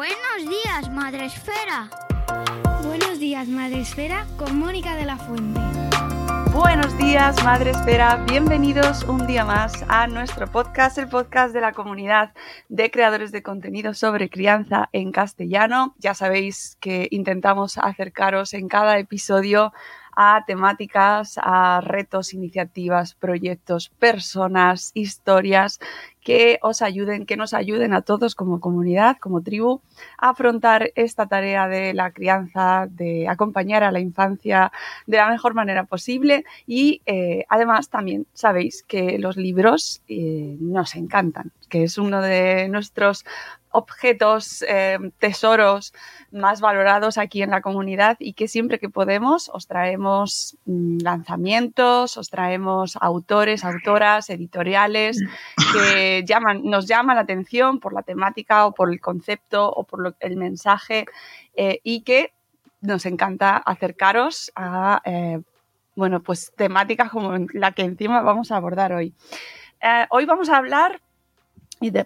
Buenos días, Madre Esfera. Buenos días, Madre Esfera, con Mónica de la Fuente. Buenos días, Madre Esfera. Bienvenidos un día más a nuestro podcast, el podcast de la comunidad de creadores de contenido sobre crianza en castellano. Ya sabéis que intentamos acercaros en cada episodio a temáticas, a retos, iniciativas, proyectos, personas, historias que os ayuden, que nos ayuden a todos como comunidad, como tribu, afrontar esta tarea de la crianza, de acompañar a la infancia de la mejor manera posible. Y eh, además también sabéis que los libros eh, nos encantan, que es uno de nuestros objetos, eh, tesoros más valorados aquí en la comunidad y que siempre que podemos os traemos mm, lanzamientos, os traemos autores, autoras, editoriales que llaman, nos llaman la atención por la temática o por el concepto por el mensaje eh, y que nos encanta acercaros a eh, bueno, pues temáticas como la que encima vamos a abordar hoy. hoy vamos a hablar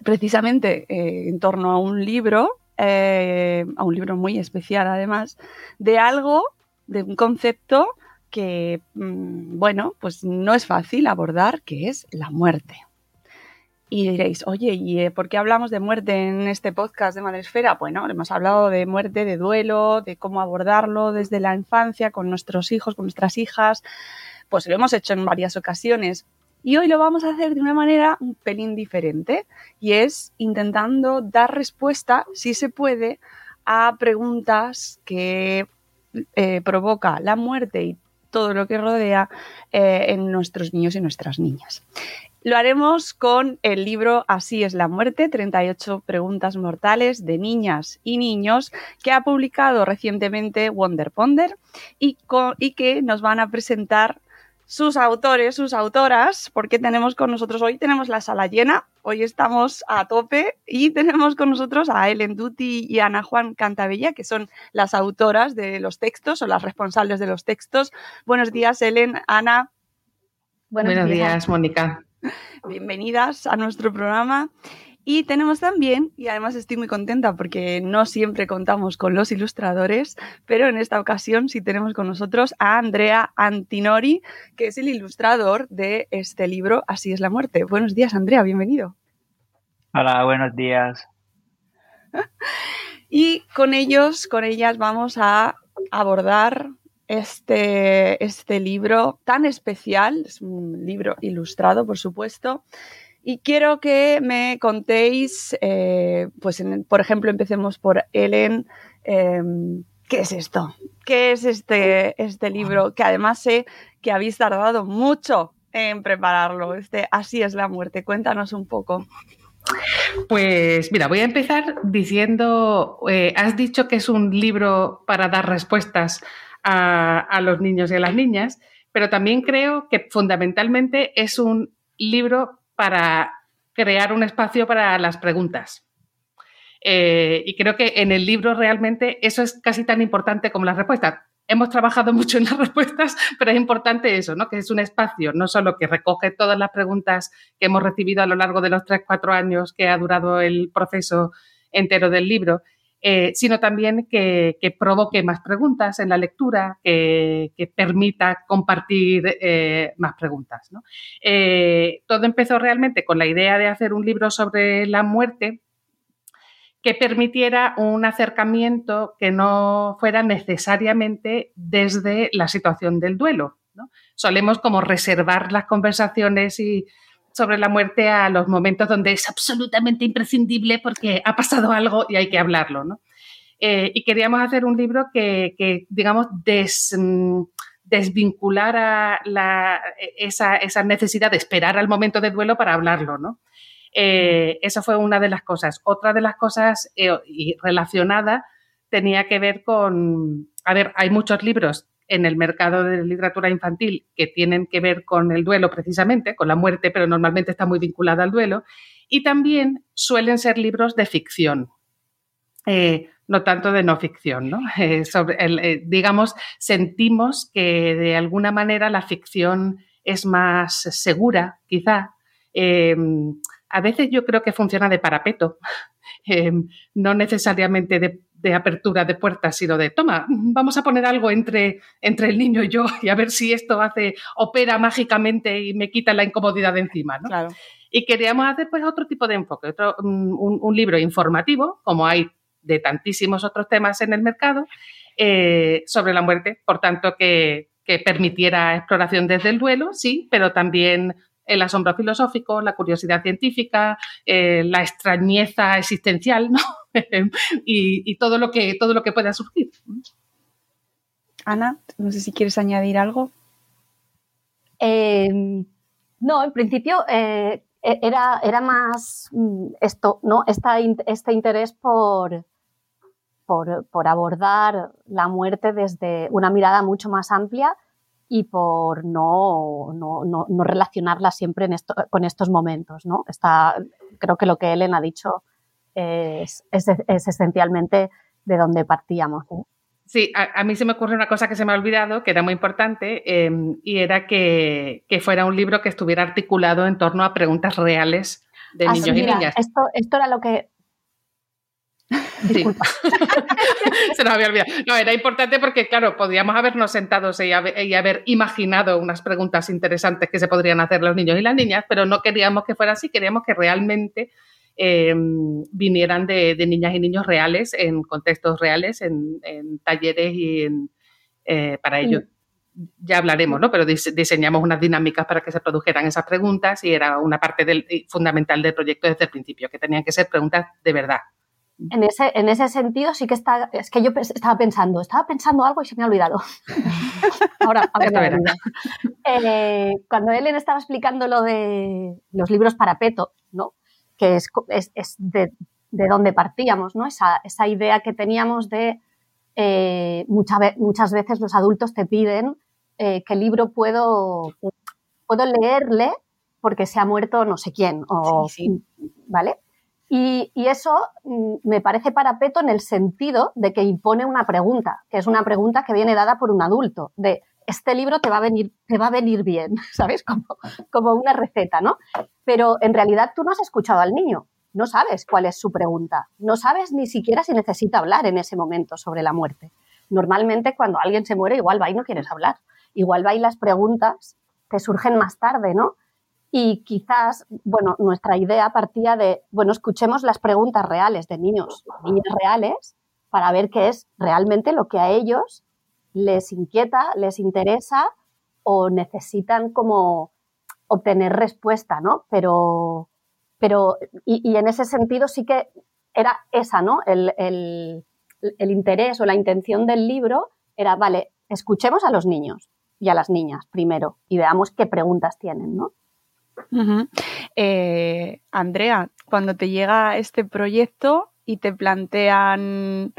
precisamente eh, en torno a un libro, eh, a un libro muy especial además, de algo, de un concepto que, mm, bueno, pues no es fácil abordar, que es la muerte. Y diréis, oye, ¿y eh, por qué hablamos de muerte en este podcast de Madresfera? Bueno, hemos hablado de muerte, de duelo, de cómo abordarlo desde la infancia con nuestros hijos, con nuestras hijas. Pues lo hemos hecho en varias ocasiones, y hoy lo vamos a hacer de una manera un pelín diferente y es intentando dar respuesta, si se puede, a preguntas que eh, provoca la muerte y todo lo que rodea eh, en nuestros niños y nuestras niñas. Lo haremos con el libro Así es la muerte, 38 preguntas mortales de niñas y niños que ha publicado recientemente Wonder Ponder y, y que nos van a presentar sus autores, sus autoras, porque tenemos con nosotros hoy, tenemos la sala llena, hoy estamos a tope y tenemos con nosotros a Ellen Duty y Ana Juan Cantabella, que son las autoras de los textos o las responsables de los textos. Buenos días, Ellen, Ana. Buenos, días, Mónica. Bienvenidas a nuestro programa. Y tenemos también, y además estoy muy contenta porque no siempre contamos con los ilustradores, pero en esta ocasión sí tenemos con nosotros a Andrea Antinori, que es el ilustrador de este libro Así es la muerte. Buenos días, Andrea, bienvenido. Hola, buenos días. y con ellos, con ellas vamos a abordar este, este libro tan especial, es un libro ilustrado, por supuesto, y quiero que me contéis, eh, pues por ejemplo, empecemos por Ellen. Em, ¿Qué es esto? ¿Qué es este, este libro? Que además sé que habéis tardado mucho en prepararlo. Este Así es la muerte. Cuéntanos un poco. Pues mira, voy a empezar diciendo, eh, has dicho que es un libro para dar respuestas a, los niños y a las niñas, pero también creo que fundamentalmente es un libro para crear un espacio para las preguntas. Eh, y creo que en el libro realmente eso es casi tan importante como las respuestas. Hemos trabajado mucho en las respuestas, pero es importante eso, ¿no? Que es un espacio no solo que recoge todas las preguntas que hemos recibido a lo largo de los tres, cuatro años que ha durado el proceso entero del libro, eh, sino también que, provoque más preguntas en la lectura, que, permita compartir eh, más preguntas. todo empezó realmente con la idea de hacer un libro sobre la muerte que permitiera un acercamiento que no fuera necesariamente desde la situación del duelo. Solemos como reservar las conversaciones y sobre la muerte a los momentos donde es absolutamente imprescindible porque ha pasado algo y hay que hablarlo. Eh, y queríamos hacer un libro que, digamos, mm, desvinculara esa, necesidad de esperar al momento del duelo para hablarlo. ¿no? Eh, fue una de las cosas. Otra de las cosas eh, relacionada tenía que ver con, a ver, hay muchos libros en el mercado de literatura infantil que tienen que ver con el duelo precisamente, con la muerte, pero normalmente está muy vinculada al duelo. Y también suelen ser libros de ficción, eh, no tanto de no ficción. ¿no? sobre digamos, sentimos que de alguna manera la ficción es más segura, quizá a veces yo creo que funciona de parapeto, eh, no necesariamente de, apertura de puertas, sino de, toma, vamos a poner algo entre, entre el niño y yo y a ver si esto hace, opera mágicamente y me quita la incomodidad de encima. ¿no? Y queríamos hacer pues otro tipo de enfoque, otro, un, libro informativo, como hay de tantísimos otros temas en el mercado, eh, sobre la muerte, por tanto que, que permitiera exploración desde el duelo, sí, pero también el asombro filosófico, la curiosidad científica, eh, la extrañeza existencial, ¿no? y, todo lo que todo lo que pueda surgir. Ana, no sé si quieres añadir algo. Em, no, en principio eh, e, era, era más mm, esto, ¿no? este interés por, por, por abordar la muerte desde una mirada mucho más amplia y por no, no, no, relacionarla siempre en esto, con estos momentos. ¿no? Está, creo que lo que Ellen ha dicho es, es, esencialmente de donde partíamos. Sí, a, mí se me ocurre una cosa que se me ha olvidado, que era muy importante, em, y era que, que, fuera un libro que estuviera articulado en torno a preguntas reales de ah, niños y niñas. Esto, esto era lo que Disculpa. Se nos había olvidado. No, era importante porque, claro, podíamos habernos sentado y haber, imaginado unas preguntas interesantes que se podrían hacer los niños y las niñas, pero no queríamos que fuera así, queríamos que realmente em, vinieran de, niñas y niños reales, en contextos reales, en, talleres y eh, para ello. Ya hablaremos, ¿no? Pero diseñamos unas dinámicas para que se produjeran esas preguntas y era una parte del, fundamental del proyecto desde el principio, que tenían que ser preguntas de verdad, en ese, en ese sentido sí que está, es que yo estaba pensando, estaba pensando algo y se me ha olvidado. ahora, ahora eh, cuando Ellen estaba explicando lo de los libros para peto, ¿no? que es, es, de, de, donde partíamos, ¿no? esa, esa idea que teníamos de eh, muchas veces los adultos te piden eh, qué libro puedo, puedo leerle porque se ha muerto no sé quién, o, ¿vale? Y, eso mm, me parece parapeto en el sentido de que impone una pregunta, que es una pregunta que viene dada por un adulto, de este libro te va a venir, te va a venir bien, ¿sabes? Como, como una receta, ¿no? Pero en realidad tú no has escuchado al niño, no sabes cuál es su pregunta, no sabes ni siquiera si necesita hablar en ese momento sobre la muerte. Normalmente cuando alguien se muere igual va y no quieres hablar, igual va y las preguntas te surgen más tarde, ¿no? Y quizás, bueno, nuestra idea partía de, bueno, escuchemos las preguntas reales de niños, niñas reales, para ver qué es realmente lo que a ellos les inquieta, les interesa o necesitan como obtener respuesta, ¿no? Pero, pero y, en ese sentido sí que era esa, ¿no? El, el, interés o la intención del libro era, vale, escuchemos a los niños y a las niñas primero y veamos qué preguntas tienen, ¿no? Eh, Andrea, cuando te llega este proyecto y te plantean,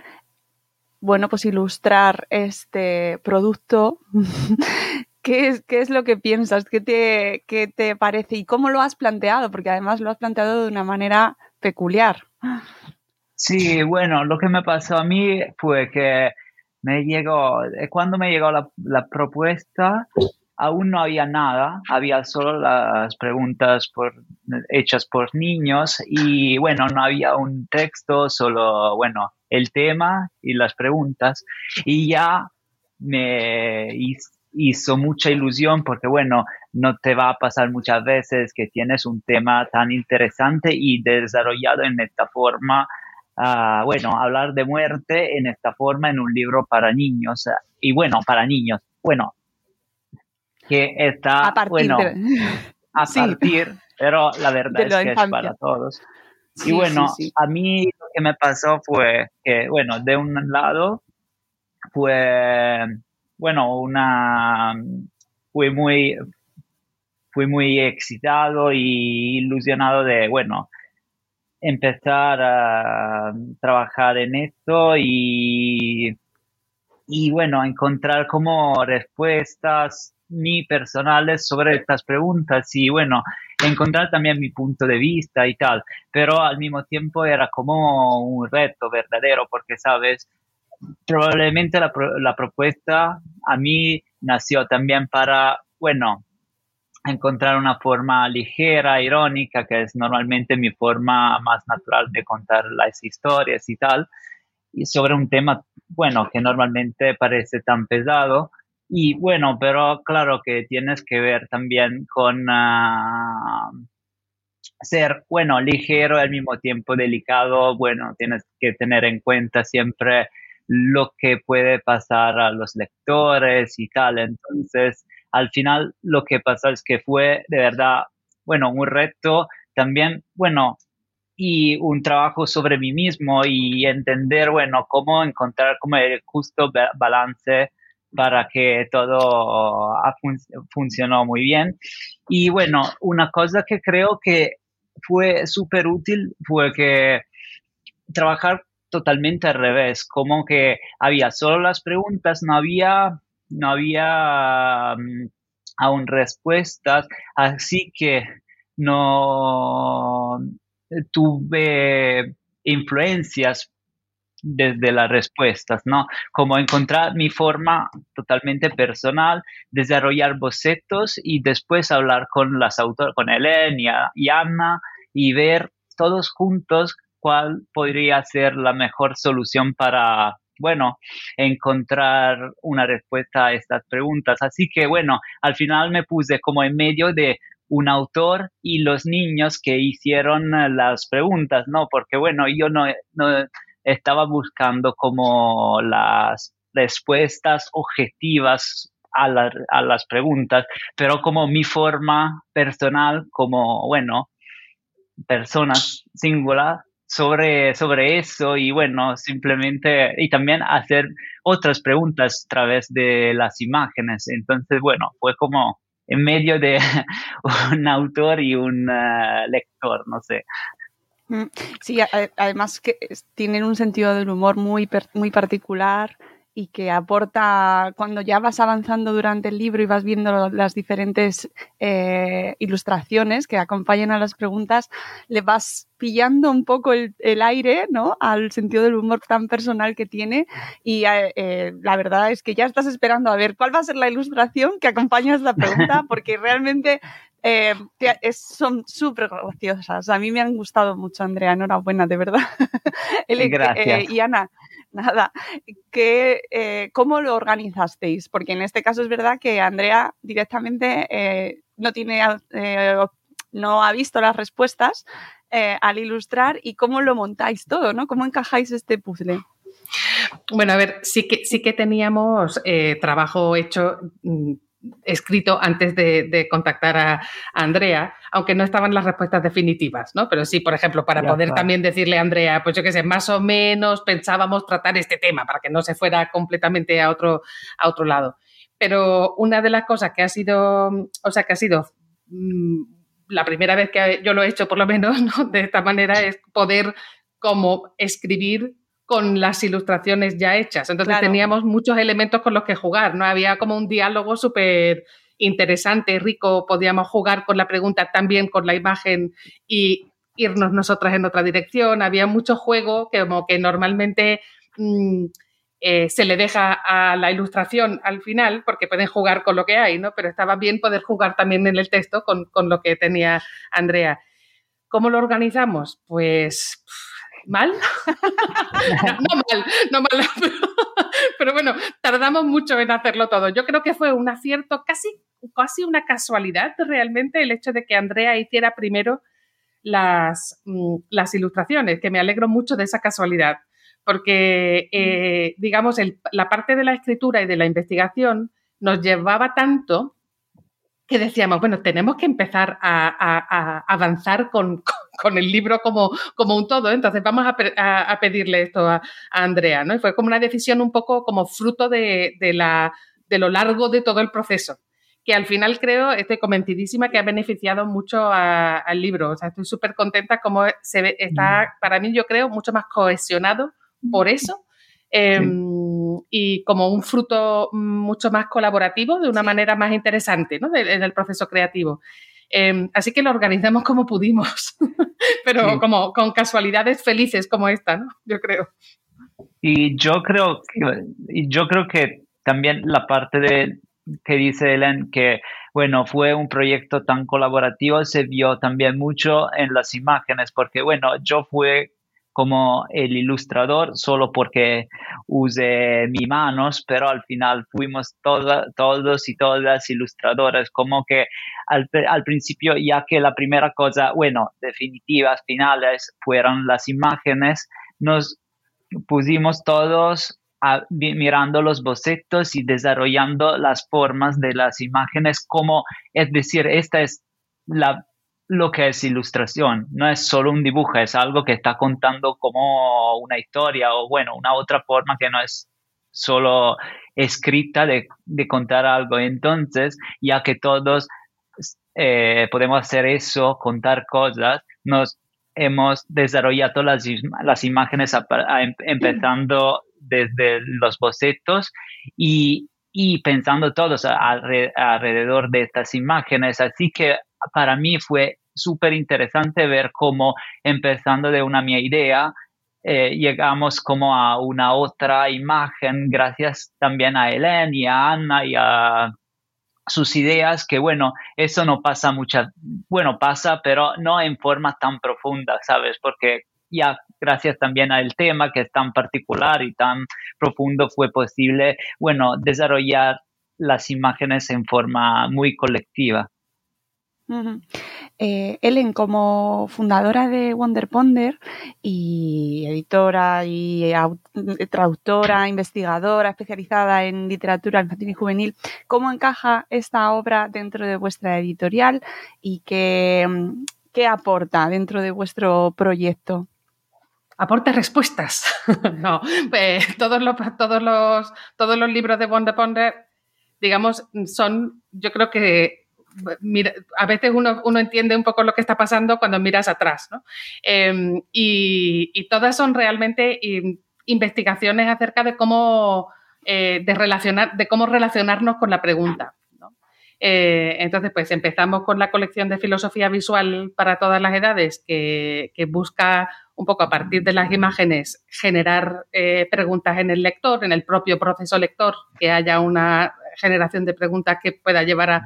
bueno, pues ilustrar este producto, ¿qué es, qué es lo que piensas? ¿Qué te, ¿Qué te parece? ¿Y cómo lo has planteado? Porque además lo has planteado de una manera peculiar. Sí, bueno, lo que me pasó a mí fue que me llegó, eh, cuando me llegó la, la propuesta, aún no había nada, había solo las preguntas hechas por niños y bueno, no había un texto, solo, bueno, el tema y las preguntas y ya me hizo mucha ilusión porque, bueno, no te va a pasar muchas veces que tienes un tema tan interesante y desarrollado en esta forma. Ah, bueno, hablar de muerte en esta forma en un libro para niños. Y bueno, para niños. Bueno, que está, A partir bueno, de- a Sí. partir, pero la verdad es la que es para todos. Sí, y bueno, sí. a mí lo que me pasó fue que, bueno, de un lado fue, bueno, una, fui muy, fui muy excitado y ilusionado de, bueno, empezar a trabajar en esto y, y bueno, encontrar como respuestas mi personales sobre estas preguntas y bueno, encontrar también mi punto de vista y tal, pero al mismo tiempo era como un reto verdadero porque, sabes, probablemente la, la propuesta a mí nació también para, bueno, encontrar una forma ligera, irónica, que es normalmente mi forma más natural de contar las historias y tal, y sobre un tema, bueno, que normalmente parece tan pesado. Y bueno, pero claro que tienes que ver también con ah, ser, bueno, ligero al mismo tiempo delicado. Bueno, tienes que tener en cuenta siempre lo que puede pasar a los lectores y tal. Entonces, al final lo que pasó es que fue de verdad, bueno, un reto también, bueno, y un trabajo sobre mí mismo y entender, bueno, cómo encontrar como el justo ba- balance para que todo fun- funcionó muy bien. Y bueno, una cosa que creo que fue súper útil fue que trabajar totalmente al revés, como que había solo las preguntas, no había, no había mm, aún respuestas, así que no tuve influencias desde las respuestas, ¿no? Como encontrar mi forma totalmente personal, desarrollar bocetos y después hablar con las autoras, con Helen y, a- y Anna y ver todos juntos cuál podría ser la mejor solución para, bueno, encontrar una respuesta a estas preguntas. Así que, bueno, al final me puse como en medio de un autor y los niños que hicieron eh, las preguntas, ¿no? Porque, bueno, yo no, no estaba buscando como las respuestas objetivas a, a las preguntas, pero como mi forma personal, como, bueno, personas singular sobre, sobre eso y bueno, simplemente, y también hacer otras preguntas a través de las imágenes. Entonces, bueno, fue como en medio de un autor y un eh, lector, no sé. Mm, Sí, además que tienen un sentido del humor muy, muy particular y que aporta, cuando ya vas avanzando durante el libro y vas viendo las diferentes eh, ilustraciones que acompañan a las preguntas, le vas pillando un poco el, el aire ¿no? al sentido del humor tan personal que tiene y eh, eh, la verdad es que ya estás esperando a ver cuál va a ser la ilustración que acompaña a esta pregunta porque realmente eh, es- son súper graciosas. A mí me han gustado mucho, Andrea. Enhorabuena, de verdad. Gracias. eh, y Ana, nada, que, eh, ¿cómo lo organizasteis? Porque en este caso es verdad que Andrea directamente eh, no tiene, eh, no ha visto las respuestas eh, al ilustrar y cómo lo montáis todo, ¿no? ¿Cómo encajáis este puzzle? Bueno, a ver, sí que, sí que teníamos eh, trabajo hecho, mm, escrito antes de, de contactar a, a Andrea, aunque no estaban las respuestas definitivas, ¿no? Pero sí, por ejemplo, para Ya, poder también decirle a Andrea, pues yo qué sé, más o menos pensábamos tratar este tema para que no se fuera completamente a otro, a otro lado. Pero una de las cosas que ha sido, o sea, que ha sido mm, la primera vez que yo lo he hecho, por lo menos, ¿no? de esta manera, es poder como escribir con las ilustraciones ya hechas. Entonces Claro. teníamos muchos elementos con los que jugar, ¿no? Había como un diálogo súper interesante, rico, podíamos jugar con la pregunta también con la imagen y irnos nosotras en otra dirección. Había mucho juego que como que normalmente mm, eh, se le deja a la ilustración al final porque pueden jugar con lo que hay, ¿no? Pero estaba bien poder jugar también en el texto con, con lo que tenía Andrea. ¿Cómo lo organizamos? Pues pff, mal. no, mal, no mal, pero, bueno, tardamos mucho en hacerlo todo. Yo creo que fue un acierto, casi, casi una casualidad realmente el hecho de que Andrea hiciera primero las, mm, las ilustraciones, que me alegro mucho de esa casualidad, porque, eh, digamos, la parte de la escritura y de la investigación nos llevaba tanto que decíamos, bueno, tenemos que empezar a, avanzar con, el libro como, como, un todo, entonces vamos a, pedirle esto a, Andrea, ¿no? Y fue como una decisión un poco como fruto de, la, de lo largo de todo el proceso, que al final creo, estoy convencidísima que ha beneficiado mucho al libro, o sea, estoy súper contenta como se ve, está, mm. para mí yo creo, mucho más cohesionado por eso. Em, y como un fruto mucho más colaborativo, de una manera más interesante ¿no? en el proceso creativo. Em, así que lo organizamos como pudimos, pero como con casualidades felices como esta, ¿no? Yo creo. Y yo creo que, y yo creo que también la parte de que dice Ellen que bueno, fue un proyecto tan colaborativo, se vio también mucho en las imágenes, porque bueno, yo fui como el ilustrador solo porque usé mis manos, pero al final fuimos todos y todas ilustradoras, como que al, principio, ya que la primera cosa, bueno, definitivas, finales, fueron las imágenes, nos pusimos todos mirando los bocetos y desarrollando las formas de las imágenes, como, es decir, esta es la lo que es ilustración. No es solo un dibujo, es algo que está contando como una historia o, bueno, una otra forma que no es solo escrita de, contar algo. Entonces, ya que todos eh, podemos hacer eso, contar cosas, nos hemos desarrollado las, las imágenes em, empezando desde los bocetos y, pensando todos alrededor de estas imágenes. Así que para mí fue súper interesante ver cómo empezando de una idea, eh, llegamos como a una otra imagen gracias también a Helen y a Ana y a sus ideas, que bueno, eso no pasa muchas, bueno, pasa, pero no en forma tan profunda, ¿sabes? Porque ya gracias también al tema que es tan particular y tan profundo fue posible, bueno, desarrollar las imágenes en forma muy colectiva. Eh, Ellen, como fundadora de Wonder Ponder y editora y traductora, investigadora especializada en literatura infantil y juvenil, ¿cómo encaja esta obra dentro de vuestra editorial y qué, qué aporta dentro de vuestro proyecto? aporta respuestas. no, pues, todos, los, todos, los, todos los libros de Wonder Ponder, digamos, son, yo creo que a veces uno, entiende un poco lo que está pasando cuando miras atrás, ¿no? Em, y, todas son realmente investigaciones acerca de cómo, eh, de, relacionar, de cómo relacionarnos con la pregunta. Eh, entonces, pues empezamos con la colección de filosofía visual para todas las edades, que, busca un poco a partir de las imágenes generar eh, preguntas en el lector, en el propio proceso lector, que haya una generación de preguntas que pueda llevar a,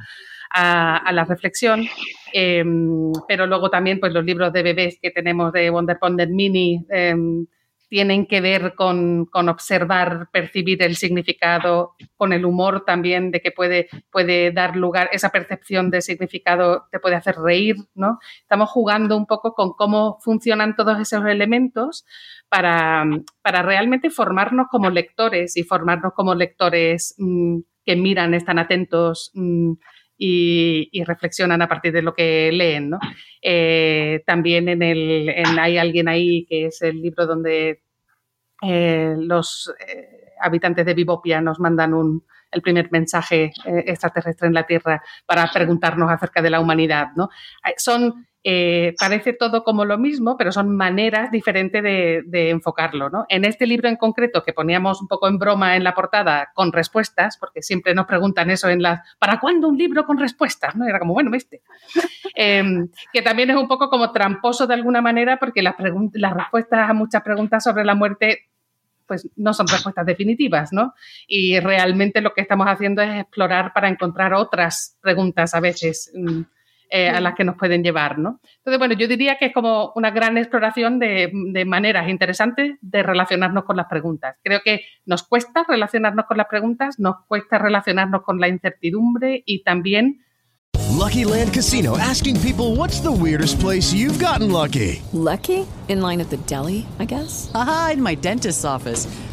a, la reflexión. Em, pero luego también pues, los libros de bebés que tenemos de Wonder Ponder Mini em, tienen que ver con, observar, percibir el significado, con el humor también, de que puede, puede dar lugar, esa percepción de significado te puede hacer reír, ¿no? Estamos jugando un poco con cómo funcionan todos esos elementos para, para realmente formarnos como lectores y formarnos como lectores mm, que miran, están atentos. Mm, y, reflexionan a partir de lo que leen. ¿no? Eh, también en el, Hay alguien ahí, que es el libro donde eh, los eh, habitantes de Vivopia nos mandan un, el primer mensaje extraterrestre en la Tierra para preguntarnos acerca de la humanidad. ¿no? Son eh, parece todo como lo mismo, pero son maneras diferentes de, enfocarlo. ¿no? En este libro en concreto, que poníamos un poco en broma en la portada con respuestas, porque siempre nos preguntan eso en las ¿para cuándo un libro con respuestas? ¿no? Era como, bueno, este. Em, que también es un poco como tramposo de alguna manera, porque las, las respuestas a muchas preguntas sobre la muerte pues no son respuestas definitivas, ¿no? Y realmente lo que estamos haciendo es explorar para encontrar otras preguntas a veces mm, eh, a las que nos pueden llevar, ¿no? Entonces, bueno, yo diría que es como una gran exploración de, de, maneras interesantes de relacionarnos con las preguntas. Creo que nos cuesta relacionarnos con las preguntas, nos cuesta relacionarnos con la incertidumbre y también Lucky Land Casino asking people what's the weirdest place you've gotten lucky. Lucky? In line at the deli, I guess. Aha, in my dentist's office.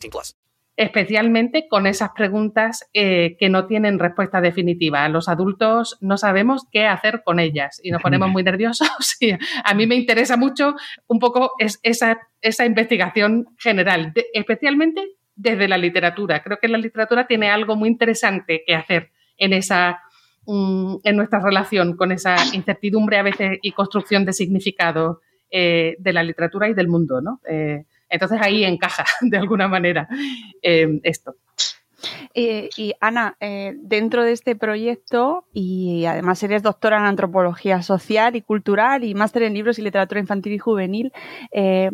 18 plus. Especialmente con esas preguntas eh, que no tienen respuesta definitiva. Los adultos no sabemos qué hacer con ellas y nos ponemos muy nerviosos. y a mí me interesa mucho un poco es, esa, esa investigación general, de, especialmente desde la literatura. Creo que la literatura tiene algo muy interesante que hacer en esa en nuestra relación con esa incertidumbre a veces y construcción de significado eh, de la literatura y del mundo, ¿no? Eh, entonces ahí encaja de alguna manera eh, esto. Eh, y Ana, eh, dentro de este proyecto, y además eres doctora en antropología social y cultural y máster en libros y literatura infantil y juvenil, eh,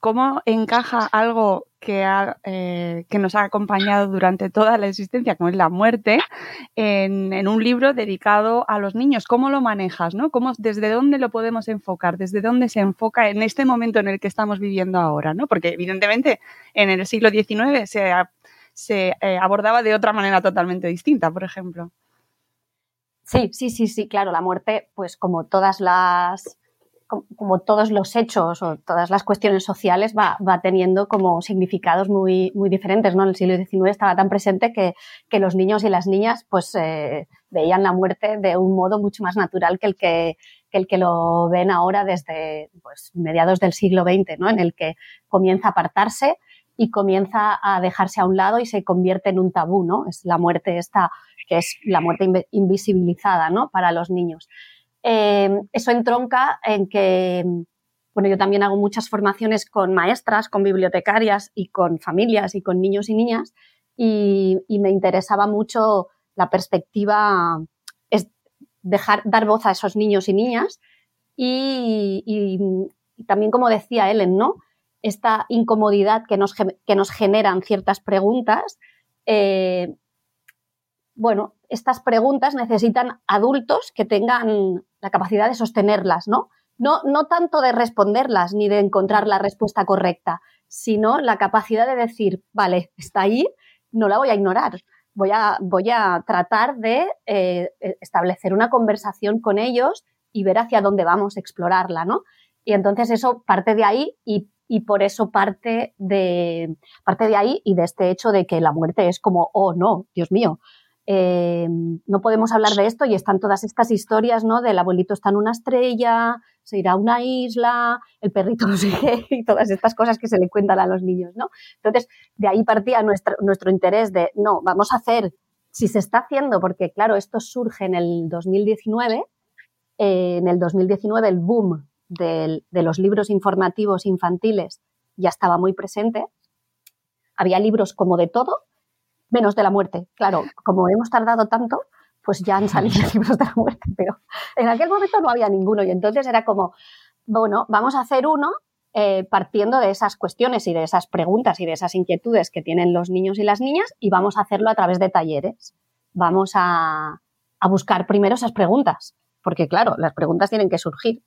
¿cómo encaja algo que, ha, eh, que, nos ha acompañado durante toda la existencia, como es la muerte, en, en, un libro dedicado a los niños? ¿Cómo lo manejas? ¿no? ¿Cómo, ¿Desde dónde lo podemos enfocar? ¿Desde dónde se enfoca en este momento en el que estamos viviendo ahora? ¿no? Porque evidentemente en el siglo XIX se, se eh, abordaba de otra manera totalmente distinta, por ejemplo. Sí, sí, sí, sí, claro, la muerte, pues como todas las como todos los hechos o todas las cuestiones sociales va, teniendo como significados muy, muy diferentes, ¿no? En el siglo XIX estaba tan presente que, que los niños y las niñas pues eh, veían la muerte de un modo mucho más natural que el que, que el que lo ven ahora desde pues, mediados del siglo XX, ¿no? En el que comienza a apartarse y comienza a dejarse a un lado y se convierte en un tabú, ¿no? Es la muerte esta, que es la muerte invisibilizada, ¿no? Para los niños. Eh, eso entronca en que, bueno, yo también hago muchas formaciones con maestras, con bibliotecarias y con familias y con niños y niñas y, me interesaba mucho la perspectiva, es dejar, dar voz a esos niños y niñas y también, como decía Ellen, ¿no? Esta incomodidad que nos, que nos generan ciertas preguntas, eh, bueno, estas preguntas necesitan adultos que tengan la capacidad de sostenerlas, ¿no? No, no tanto de responderlas ni de encontrar la respuesta correcta, sino la capacidad de decir, vale, está ahí, no la voy a ignorar, voy a, voy a tratar de eh, establecer una conversación con ellos y ver hacia dónde vamos, explorarla, ¿no? Y entonces eso parte de ahí y, y, por eso parte de, parte de ahí y de este hecho de que la muerte es como, oh no, Dios mío, eh, no podemos hablar de esto y están todas estas historias, ¿no? Del abuelito está en una estrella, se irá a una isla, el perrito no sé qué, y todas estas cosas que se le cuentan a los niños, ¿no? Entonces, de ahí partía nuestro, nuestro interés de, no, vamos a hacer, si se está haciendo, porque claro, esto surge en el 2019, eh, en el 2019 el boom de los libros informativos infantiles ya estaba muy presente, había libros como de todo, menos de la muerte. Claro, como hemos tardado tanto, pues ya han salido libros de la muerte, pero en aquel momento no había ninguno y entonces era como, bueno, vamos a hacer uno eh, partiendo de esas cuestiones y de esas preguntas y de esas inquietudes que tienen los niños y las niñas y vamos a hacerlo a través de talleres. Vamos a, a buscar primero esas preguntas, porque claro, las preguntas tienen que surgir.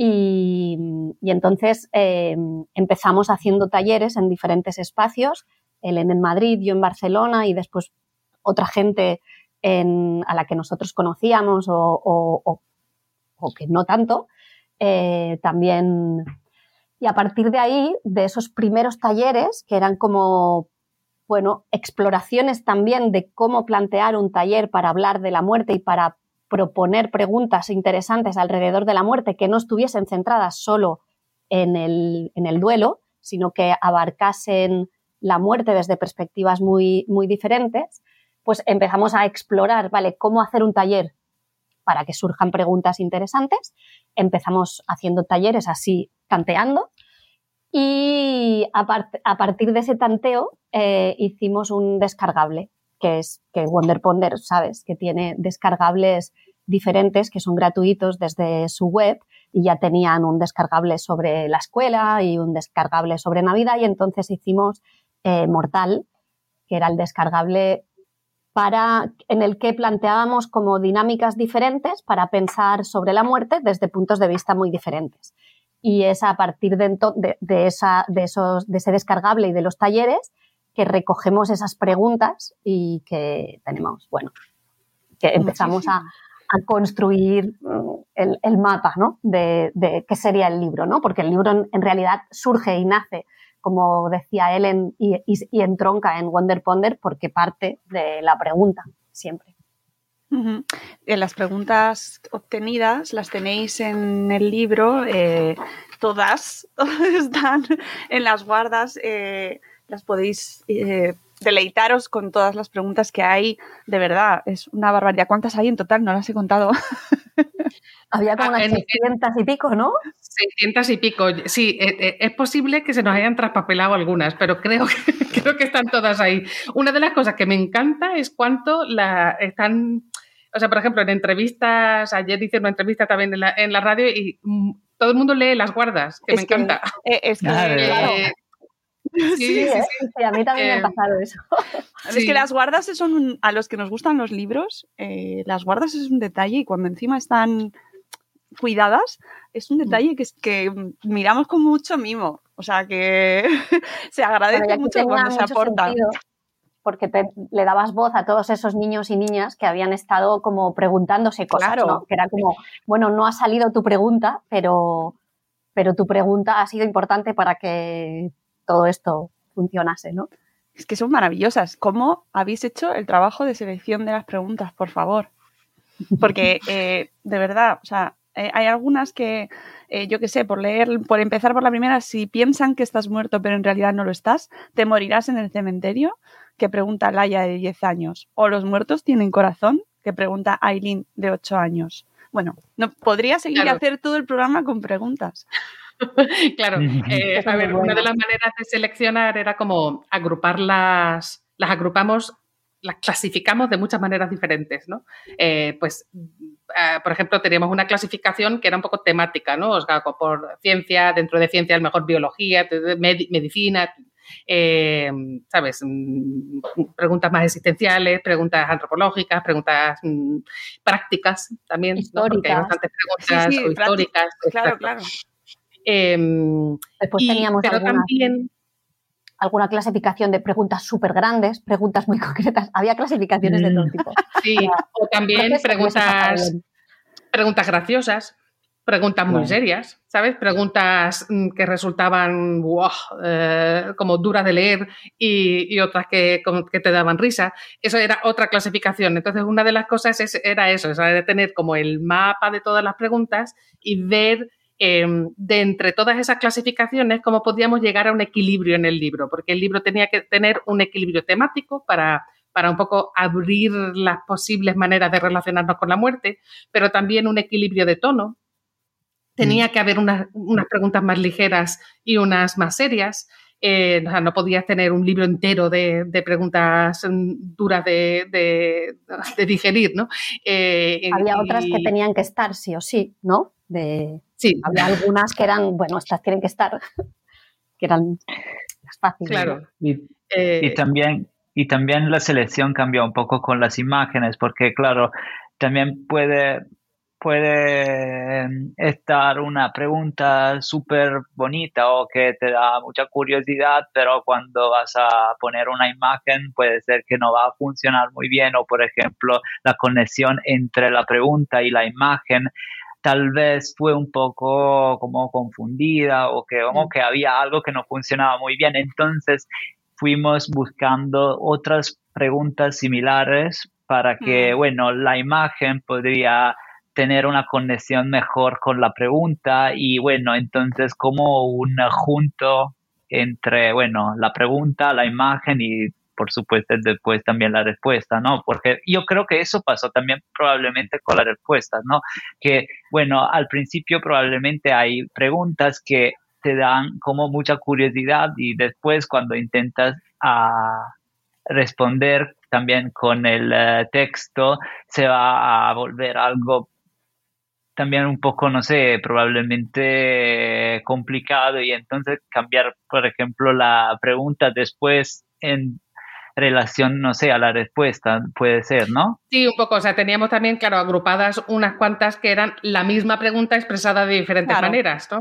Y, y entonces eh, empezamos haciendo talleres en diferentes espacios él en Madrid, yo en Barcelona y después otra gente en, a la que nosotros conocíamos o que no tanto, eh, también. Y a partir de ahí, de esos primeros talleres, que eran como bueno, exploraciones también de cómo plantear un taller para hablar de la muerte y para proponer preguntas interesantes alrededor de la muerte que no estuviesen centradas solo en el, en el duelo, sino que abarcasen la muerte desde perspectivas muy, muy diferentes, pues empezamos a explorar, ¿vale? ¿Cómo hacer un taller para que surjan preguntas interesantes? Empezamos haciendo talleres así, tanteando, y a, a partir de ese tanteo eh, hicimos un descargable, que es que Wonder Ponder, sabes, que tiene descargables diferentes que son gratuitos desde su web y ya tenían un descargable sobre la escuela y un descargable sobre Navidad y entonces hicimos eh, Mortal, que era el descargable para, en el que planteábamos como dinámicas diferentes para pensar sobre la muerte desde puntos de vista muy diferentes. Y es a partir de, de, esa, de, esos, de ese descargable y de los talleres que recogemos esas preguntas y que tenemos, bueno, que empezamos a, a construir mm, el, el mapa ¿no? de, de, qué sería el libro, ¿no? porque el libro en, en realidad surge y nace, como decía Ellen, y, y, y, entronca en Wonder Ponder porque parte de la pregunta, siempre. Uh. Las preguntas obtenidas las tenéis en el libro, eh, todas, todas están en las guardas, eh, las podéis eh, deleitaros con todas las preguntas que hay. De verdad, es una barbaridad. ¿Cuántas hay en total? No las he contado. Había como unas 600 y pico, ¿no? 600 y pico. Sí, es posible que se nos hayan traspapelado algunas, pero creo que, creo que están todas ahí. Una de las cosas que me encanta es cuánto la están. O sea, por ejemplo, en entrevistas, ayer hice una entrevista también en la, en la radio y mm, todo el mundo lee las guardas, que es me que, encanta. Eh, es que, claro. Eh, Sí, sí, ¿eh? sí, a mí también eh, me ha pasado eso. Es que las guardas son, un, a los que nos gustan los libros, eh, las guardas es un detalle y cuando encima están cuidadas, es un detalle que, que miramos con mucho mimo. O sea que se agradece bueno, mucho cuando se aporta. Porque te, le dabas voz a todos esos niños y niñas que habían estado como preguntándose cosas, claro. ¿no? Que era como, bueno, no ha salido tu pregunta, pero, pero tu pregunta ha sido importante para que todo esto funcionase, ¿no? Es que son maravillosas. ¿Cómo habéis hecho el trabajo de selección de las preguntas, por favor? Porque, eh, de verdad, o sea, eh, hay algunas que, eh, yo qué sé, por leer, por empezar por la primera, si piensan que estás muerto pero en realidad no lo estás, te morirás en el cementerio, que pregunta Laia de 10 años. O los muertos tienen corazón, que pregunta Aileen de 8 años. Bueno, no podría seguir claro. a hacer todo el programa con preguntas. claro, eh, a ver, una de las maneras de seleccionar era como agruparlas, las agrupamos, las clasificamos de muchas maneras diferentes, ¿no? Eh, pues, eh, por ejemplo, teníamos una clasificación que era un poco temática, ¿no? O sea, por ciencia, dentro de ciencia, a lo mejor biología, med medicina, eh, ¿sabes? Mm, preguntas más existenciales, preguntas antropológicas, preguntas mmm, prácticas también, históricas. ¿no? Porque hay bastantes preguntas sí, sí, históricas. Claro, claro. Eh, Después y, teníamos pero algunas, también alguna clasificación de preguntas súper grandes, preguntas muy concretas. Había clasificaciones de todo tipo. Sí, o también preguntas, preguntas graciosas, preguntas muy serias, ¿sabes? Preguntas mm, que resultaban wow, eh, como duras de leer y, y otras que, como, que, te daban risa. Eso era otra clasificación. Entonces, una de las cosas es, era eso, era tener como el mapa de todas las preguntas y ver eh, de entre todas esas clasificaciones cómo podíamos llegar a un equilibrio en el libro, porque el libro tenía que tener un equilibrio temático para, para un poco abrir las posibles maneras de relacionarnos con la muerte, pero también un equilibrio de tono. Tenía que haber unas, unas preguntas más ligeras y unas más serias. Eh, o sea, no podías tener un libro entero de, de preguntas duras de, de, de digerir, ¿no? Eh, Había y, otras que tenían que estar sí o sí, ¿no? De, sí. Había algunas que eran, bueno, estas tienen que estar, que eran las fáciles. Claro. ¿no? Y, eh, y, también, y también la selección cambia un poco con las imágenes, porque claro, también puede, puede estar una pregunta súper bonita o que te da mucha curiosidad, pero cuando vas a poner una imagen puede ser que no va a funcionar muy bien. O, por ejemplo, la conexión entre la pregunta y la imagen tal vez fue un poco como confundida o que como que había algo que no funcionaba muy bien. Entonces, fuimos buscando otras preguntas similares para que, bueno, la imagen podría tener una conexión mejor con la pregunta y bueno, entonces como un junto entre, bueno, la pregunta, la imagen y por supuesto después también la respuesta, ¿no? Porque yo creo que eso pasó también probablemente con las respuestas, ¿no? Que, bueno, al principio probablemente hay preguntas que te dan como mucha curiosidad y después cuando intentas a responder también con el eh, texto se va a volver algo también un poco, no sé, probablemente complicado y entonces cambiar, por ejemplo, la pregunta después en relación, no sé, a la respuesta, puede ser, ¿no? Sí, un poco, o sea, teníamos también, claro, agrupadas unas cuantas que eran la misma pregunta expresada de diferentes maneras, ¿no?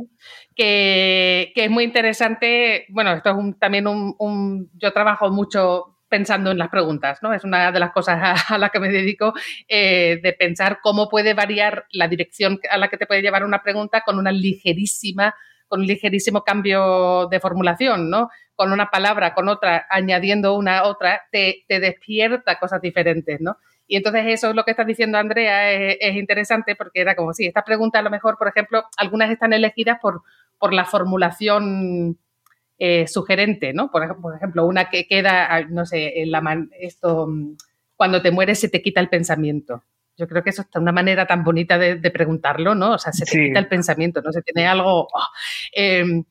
Que, es muy interesante, bueno, esto es también un, yo trabajo mucho pensando en las preguntas, ¿no? Es una de las cosas a, las que me dedico, eh, de pensar cómo puede variar la dirección a la que te puede llevar una pregunta con una ligerísima, con un ligerísimo cambio de formulación, ¿no? Con una palabra, con otra, añadiendo una otra, te, despierta cosas diferentes, ¿no? Y entonces eso es lo que está diciendo Andrea, es, es, interesante porque era como, sí, esta pregunta a lo mejor, por ejemplo, algunas están elegidas por, por la formulación eh, sugerente, ¿no? Por, ejemplo, una que queda, ah, no sé, en la esto, mm, cuando te mueres se te quita el pensamiento. Yo creo que eso es una manera tan bonita de, preguntarlo, ¿no? O sea, se te quita el pensamiento, ¿no? Se tiene algo... Oh, em,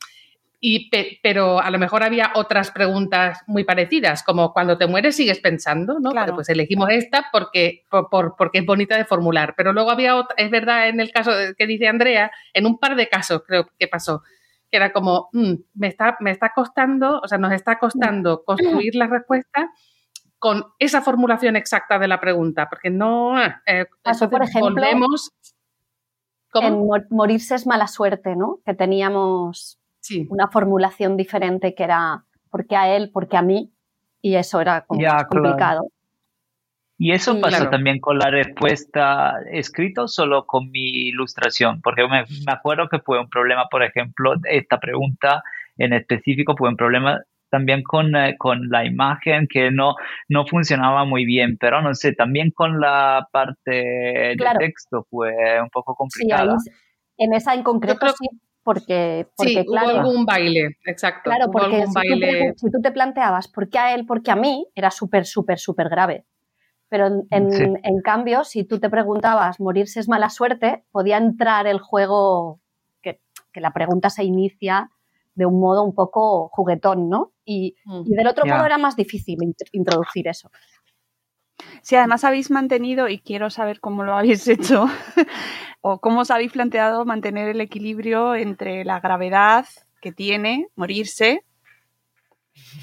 y, pero a lo mejor había otras preguntas muy parecidas, como cuando te mueres sigues pensando, ¿no? Claro. Pues elegimos esta porque, por, porque es bonita de formular. Pero luego había otra, es verdad en el caso que dice Andrea, en un par de casos creo que pasó, que era como, mm, me, está, me está costando, o sea, nos está costando construir la respuesta con esa formulación exacta de la pregunta, porque no... Eh, por ejemplo, volvemos... En morirse es mala suerte, ¿no? Que teníamos una formulación diferente que era porque a él, porque a mí, y eso era complicado. Y eso pasó también con la respuesta escrita solo con mi ilustración, porque me, acuerdo que fue un problema, por ejemplo, esta pregunta en específico fue un problema también con, eh, con la imagen que no, no funcionaba muy bien, pero no sé, también con la parte de texto fue un poco complicada. Sí, en esa en concreto sí, porque, porque sí, claro, hubo algún baile, exacto. Claro, porque si, Tú te, planteabas por qué a él, porque a mí, era súper, súper, súper grave. Pero en, cambio, si tú te preguntabas, morirse es mala suerte, podía entrar el juego que, la pregunta se inicia de un modo un poco juguetón, ¿no? Y, mm. del otro modo era más difícil introducir eso. Si además habéis mantenido, y quiero saber cómo lo habéis hecho, o cómo os habéis planteado mantener el equilibrio entre la gravedad que tiene morirse,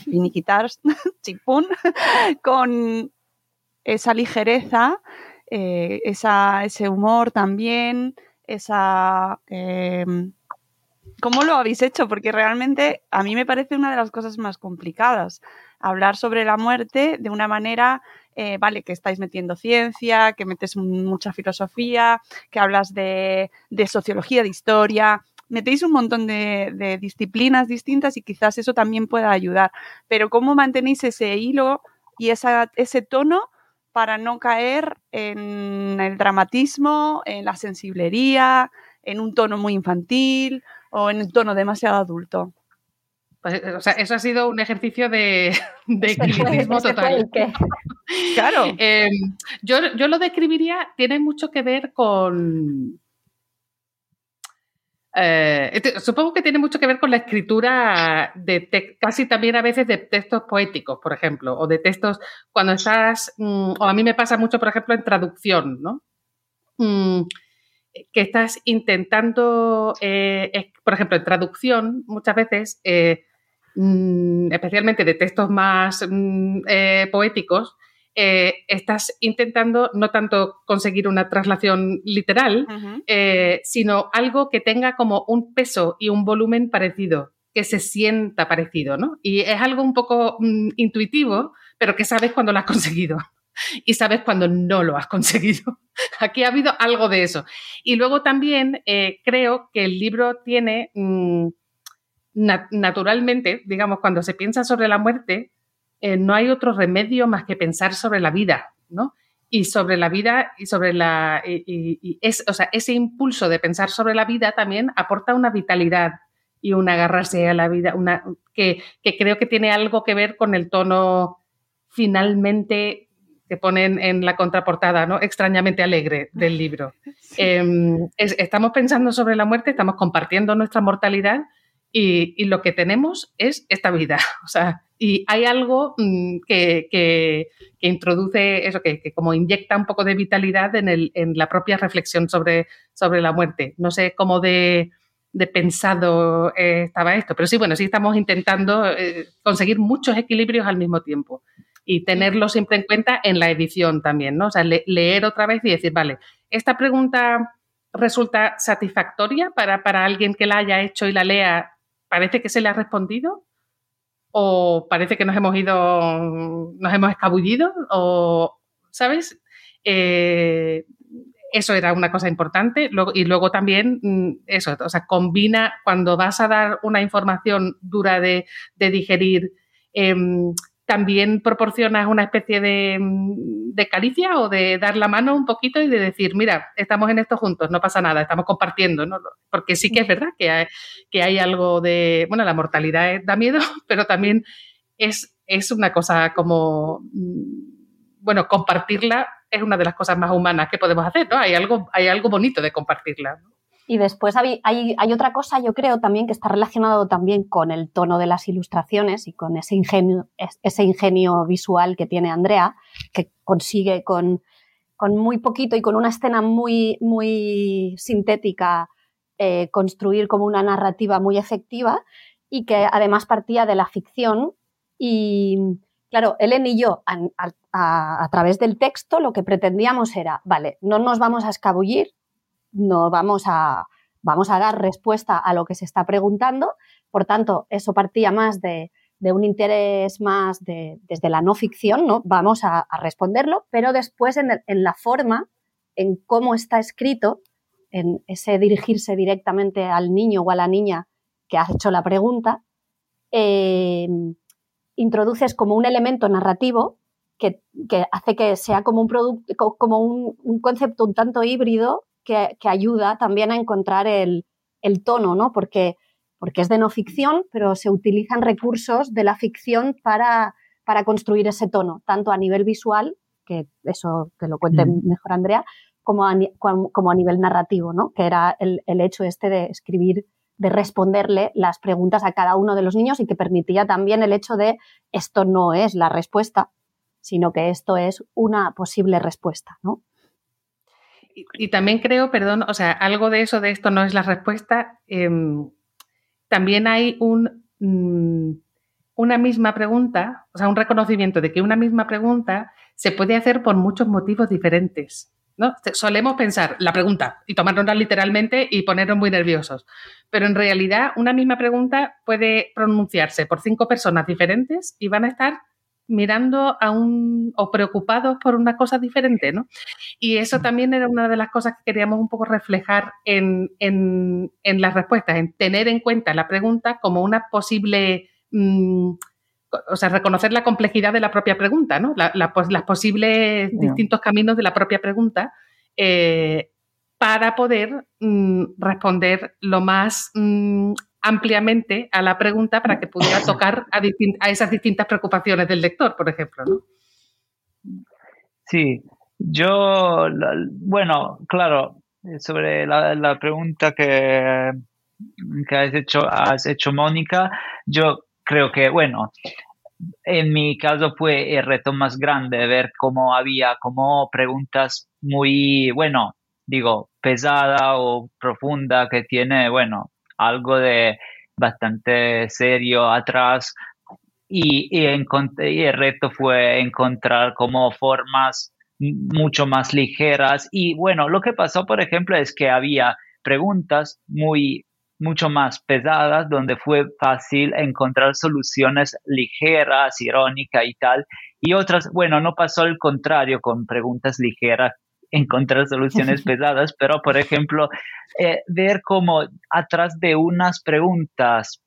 finiquitar, chipún, con esa ligereza, eh, ese humor también, esa... Em, ¿Cómo lo habéis hecho? Porque realmente a mí me parece una de las cosas más complicadas. Hablar sobre la muerte de una manera, eh, vale, que estáis metiendo ciencia, que metes mucha filosofía, que hablas de, sociología, de historia, metéis un montón de, de, disciplinas distintas y quizás eso también pueda ayudar. Pero ¿cómo mantenéis ese hilo y esa, ese tono para no caer en el dramatismo, en la sensiblería, en un tono muy infantil o en un tono demasiado adulto. Pues, o sea, eso ha sido un ejercicio de, de total. claro. Em, yo, yo, lo describiría, tiene mucho que ver con, eh, este, supongo que tiene mucho que ver con la escritura de casi también a veces de textos poéticos, por ejemplo, o de textos cuando estás, mm, o a mí me pasa mucho, por ejemplo, en traducción, ¿no? Mm, que estás intentando, eh, por ejemplo, en traducción, muchas veces, eh, mm, especialmente de textos más poéticos, eh, estás intentando no tanto conseguir una traslación literal, eh, sino algo que tenga como un peso y un volumen parecido, que se sienta parecido, ¿no? Y es algo un poco mm, intuitivo, pero que sabes cuando lo has conseguido y sabes cuando no lo has conseguido. Aquí ha habido algo de eso. Y luego también eh, creo que el libro tiene, mm, naturalmente, digamos, cuando se piensa sobre la muerte, eh, no hay otro remedio más que pensar sobre la vida, ¿no? Y sobre la vida y sobre la... Y, es, o sea, ese impulso de pensar sobre la vida también aporta una vitalidad y un agarrarse a la vida, una, que, que creo que tiene algo que ver con el tono finalmente que ponen en la contraportada, ¿no? Extrañamente alegre del libro. Em, estamos pensando sobre la muerte, estamos compartiendo nuestra mortalidad y, lo que tenemos es esta vida. O sea, y hay algo mm, que, introduce eso, que, como inyecta un poco de vitalidad en, el, en la propia reflexión sobre, sobre la muerte. No sé cómo de, pensado eh, estaba esto, pero sí, bueno, sí estamos intentando eh, conseguir muchos equilibrios al mismo tiempo y tenerlo siempre en cuenta en la edición también, ¿no? O sea, leer otra vez y decir, vale, esta pregunta resulta satisfactoria para, para alguien que la haya hecho y la lea, parece que se le ha respondido o parece que nos hemos ido, nos hemos escabullido o, ¿sabes? Eh, eso era una cosa importante. y luego también, mm, eso, o sea, combina cuando vas a dar una información dura de, digerir, em, también proporcionas una especie mm, de, caricia o de dar la mano un poquito y de decir, mira, estamos en esto juntos, no pasa nada, estamos compartiendo, ¿no? Porque sí que es verdad que hay, que hay algo de, bueno, la mortalidad da miedo, pero también es, es una cosa como, mm, bueno, compartirla es una de las cosas más humanas que podemos hacer, ¿no? Hay algo, hay algo bonito de compartirla. ¿no? Y después hay, otra cosa, yo creo, también que está relacionado también con el tono de las ilustraciones y con ese ingenio, visual que tiene Andrea, que consigue con, con muy poquito y con una escena muy, muy sintética eh, construir como una narrativa muy efectiva y que además partía de la ficción. Y claro, Ellen y yo, a, a través del texto, lo que pretendíamos era, vale, no nos vamos a escabullir, no vamos a, vamos a dar respuesta a lo que se está preguntando. Por tanto, eso partía más de, un interés más de, desde la no ficción, ¿no? Vamos a, responderlo, pero después en, la forma, en cómo está escrito, en ese dirigirse directamente al niño o a la niña que ha hecho la pregunta, eh, introduces como un elemento narrativo que, hace que sea como un producto, como un, concepto un tanto híbrido que, ayuda también a encontrar el, tono, ¿no? Porque, porque es de no ficción, pero se utilizan recursos de la ficción para, para construir ese tono, tanto a nivel visual, que eso que lo cuente mm. mejor Andrea, como a, como a nivel narrativo, ¿no? Que era el, el hecho este de escribir de responderle las preguntas a cada uno de los niños y que permitía también el hecho de esto no es la respuesta, sino que esto es una posible respuesta, ¿no? Y, también creo, perdón, o sea, algo de eso, de esto no es la respuesta. Em, también hay un, mm, una misma pregunta, o sea, un reconocimiento de que una misma pregunta se puede hacer por muchos motivos diferentes. ¿no? Solemos pensar la pregunta y tomárnosla literalmente y ponernos muy nerviosos. Pero en realidad, una misma pregunta puede pronunciarse por cinco personas diferentes y van a estar mirando a un o preocupados por una cosa diferente, ¿no? Y eso también era una de las cosas que queríamos un poco reflejar en, en, las respuestas, en tener en cuenta la pregunta como una posible, mm, o sea, reconocer la complejidad de la propia pregunta, ¿no? La, pues, las posibles distintos caminos de la propia pregunta eh, para poder mm, responder lo más mm, ampliamente a la pregunta para que pudiera tocar a, esas distintas preocupaciones del lector, por ejemplo. ¿no? Sí, yo, bueno, claro, sobre la, pregunta que, que has, hecho, has hecho, Mónica, yo creo que, bueno, en mi caso fue el reto más grande ver cómo había como preguntas muy, bueno, digo, pesada o profunda que tiene, bueno, algo de bastante serio atrás y, y, el reto fue encontrar como formas mucho más ligeras y bueno, lo que pasó por ejemplo es que había preguntas muy mucho más pesadas donde fue fácil encontrar soluciones ligeras, irónicas y tal. Y otras, bueno, no pasó el contrario con preguntas ligeras encontrar soluciones pesadas, pero por ejemplo, eh, ver cómo atrás de unas preguntas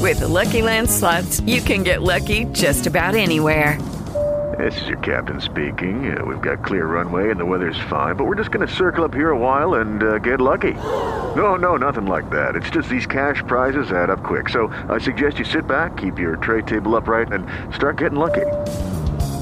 With the Lucky Land slots, you can get lucky just about anywhere. This is your captain speaking. Uh, we've got clear runway and the weather's fine, but we're just going to circle up here a while and uh, get lucky. No, no, nothing like that. It's just these cash prizes add up quick. So I suggest you sit back, keep your tray table upright, and start getting lucky.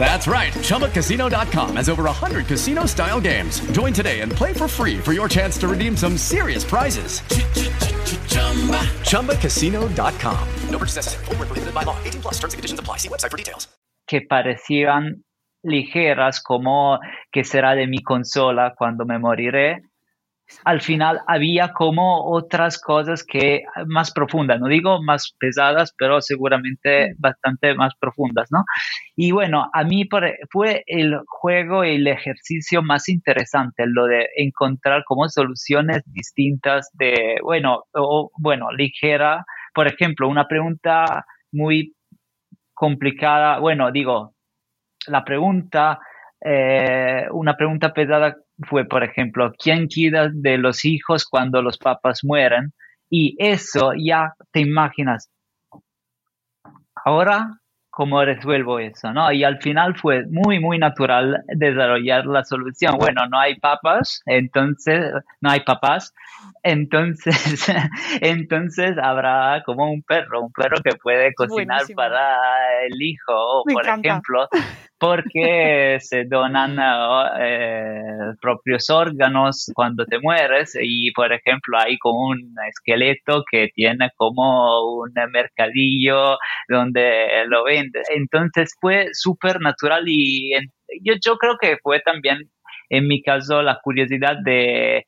That's right. ChumbaCasino.com has over 100 casino style games. Join today and play for free for your chance to redeem some serious prizes. ChumbaCasino.com. No purchase necessary. Where prohibited by law. 18 plus terms and conditions apply. See website for details. que parecían ligeras como que será de mi consola cuando me moriré, al final había como otras cosas que más profundas, no digo más pesadas, pero seguramente bastante más profundas, ¿no? Y bueno, a mí por- fue el juego el ejercicio más interesante, lo de encontrar como soluciones distintas de, bueno, o, bueno, ligera, por ejemplo, una pregunta muy complicada, bueno, digo, la pregunta, eh, una pregunta pesada fue, por ejemplo, ¿quién cuida de los hijos cuando los papás mueren? Y eso ya te imaginas. Ahora, ¿cómo resuelvo eso? ¿no? Y al final fue muy, muy natural desarrollar la solución. Bueno, no hay papas, entonces, no hay papás, entonces, entonces habrá como un perro, un perro que puede cocinar Buenísimo. para el hijo, o por encanta. ejemplo, porque se donan eh, propios órganos cuando te mueres y por ejemplo hay como un esqueleto que tiene como un mercadillo donde lo vende. Entonces fue súper natural y yo, yo creo que fue también en mi caso la curiosidad de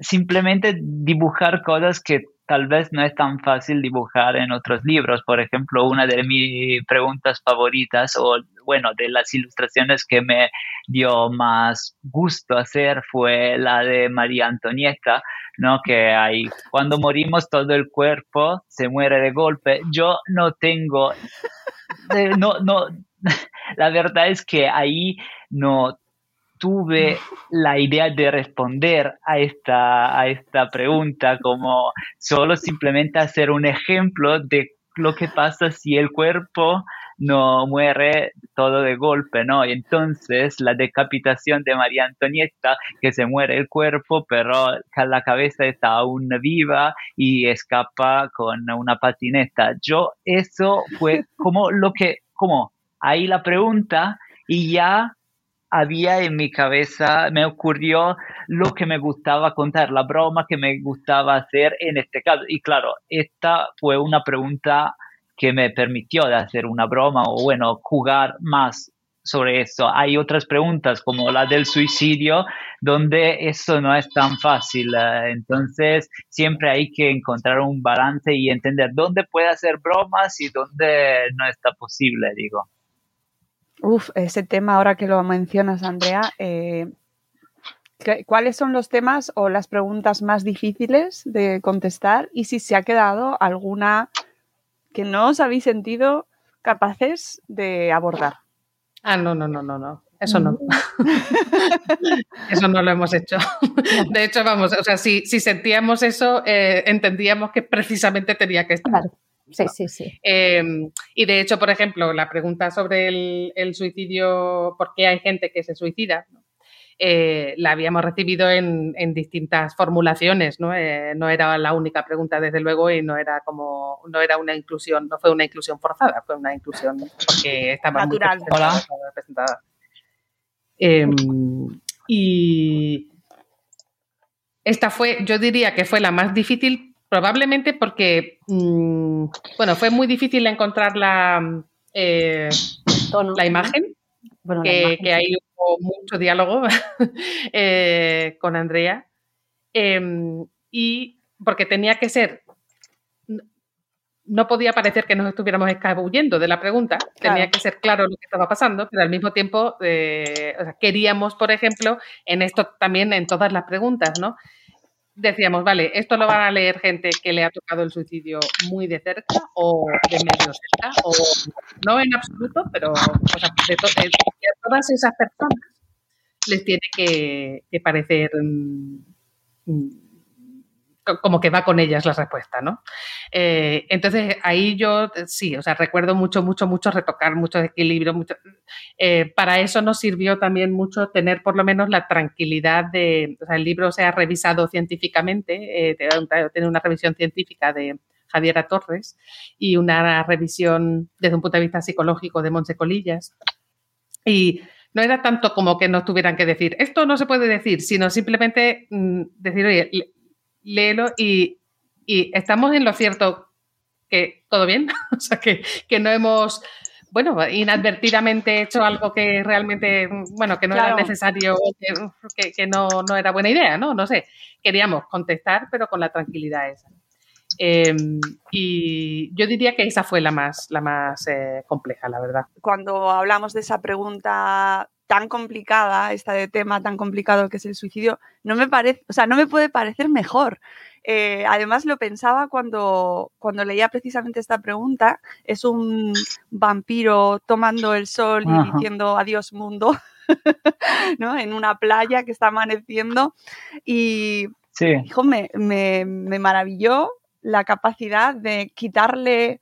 simplemente dibujar cosas que tal vez no es tan fácil dibujar en otros libros. Por ejemplo, una de mis preguntas favoritas o, bueno, de las ilustraciones que me dio más gusto hacer fue la de María Antonieta, ¿no? Que hay, cuando morimos todo el cuerpo se muere de golpe. Yo no tengo, eh, no, no, la verdad es que ahí no tuve la idea de responder a esta, a esta pregunta como solo simplemente hacer un ejemplo de lo que pasa si el cuerpo no muere todo de golpe, ¿no? Y entonces la decapitación de María Antonieta, que se muere el cuerpo, pero la cabeza está aún viva y escapa con una patineta. Yo, eso fue como lo que, como ahí la pregunta y ya había en mi cabeza, me ocurrió lo que me gustaba contar, la broma que me gustaba hacer en este caso. Y claro, esta fue una pregunta que me permitió de hacer una broma o bueno, jugar más sobre eso. Hay otras preguntas como la del suicidio, donde eso no es tan fácil. Entonces, siempre hay que encontrar un balance y entender dónde puede hacer bromas y dónde no está posible, digo. Uf, ese tema ahora que lo mencionas, Andrea, eh, ¿qué- ¿cuáles son los temas o las preguntas más difíciles de contestar? Y si se ha quedado alguna que no os habéis sentido capaces de abordar. Ah, no, no, no, no, no. Eso no. eso no lo hemos hecho. De hecho, vamos, o sea, si, si sentíamos eso, eh, entendíamos que precisamente tenía que estar. Sí, sí, sí. Eh, y de hecho, por ejemplo, la pregunta sobre el, el suicidio, ¿por qué hay gente que se suicida? ¿no? Eh, la habíamos recibido en, en distintas formulaciones, ¿no? Eh, no era la única pregunta, desde luego, y no era como, no era una inclusión, no fue una inclusión forzada, fue una inclusión porque estaba muy Natural. representada, Hola. estaba representada. Eh, y esta fue, yo diría que fue la más difícil, probablemente porque, mm, bueno, fue muy difícil encontrar la, eh, la imagen, Bueno, la que, imagen, que sí. ahí hubo mucho diálogo eh, con Andrea. Eh, y porque tenía que ser no podía parecer que nos estuviéramos escabullendo de la pregunta, tenía que ser claro lo que estaba pasando, pero al mismo tiempo eh, o sea, queríamos, por ejemplo, en esto también en todas las preguntas, ¿no? Decíamos, vale, esto lo van a leer gente que le ha tocado el suicidio muy de cerca o de medio cerca, o no en absoluto, pero de todas esas personas les tiene que, parecer mm, mm, como que va con ellas la respuesta, ¿no? Eh, entonces ahí yo eh, sí, o sea, recuerdo mucho, mucho, mucho retocar, mucho equilibrio, mucho. eh, para eso nos sirvió también mucho tener por lo menos la tranquilidad de, o sea, el libro se ha revisado científicamente, eh, una revisión científica de Javiera Torres y una revisión desde un punto de vista psicológico de Monse Colillas. Y no era tanto como que nos tuvieran que decir, esto no se puede decir, sino simplemente mm, decir, oye, léelo y, y estamos en lo cierto que todo bien, o sea, que, que no hemos, bueno, inadvertidamente hecho algo que realmente, bueno, que no Claro. era necesario, que, que- que no, no era buena idea, ¿no? No sé, queríamos contestar, pero con la tranquilidad esa. Eh, y yo diría que esa fue la más, la más eh, compleja, la verdad. cuando hablamos de esa pregunta tan complicada, esta de tema tan complicado que es el suicidio, no me parece, o sea, no me puede parecer mejor. Eh, además lo pensaba cuando, cuando leía precisamente esta pregunta, es un vampiro tomando el sol y diciendo adiós mundo, ¿no? En una playa que está amaneciendo y Sí. hijo, me, me- me maravilló la capacidad de quitarle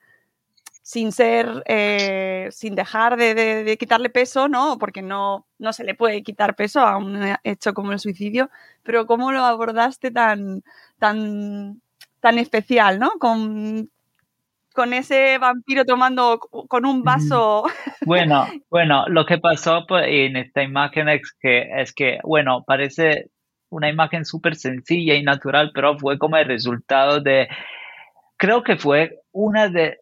sin ser, eh, sin dejar de, de- de quitarle peso, ¿no? Porque no, no se le puede quitar peso a un hecho como el suicidio, pero cómo lo abordaste tan, tan, tan especial, ¿no? Con, con ese vampiro tomando con un vaso. Bueno, bueno, lo que pasó pues, en esta imagen es que, es que, bueno, parece una imagen súper sencilla y natural, pero fue como el resultado de, creo que fue una de,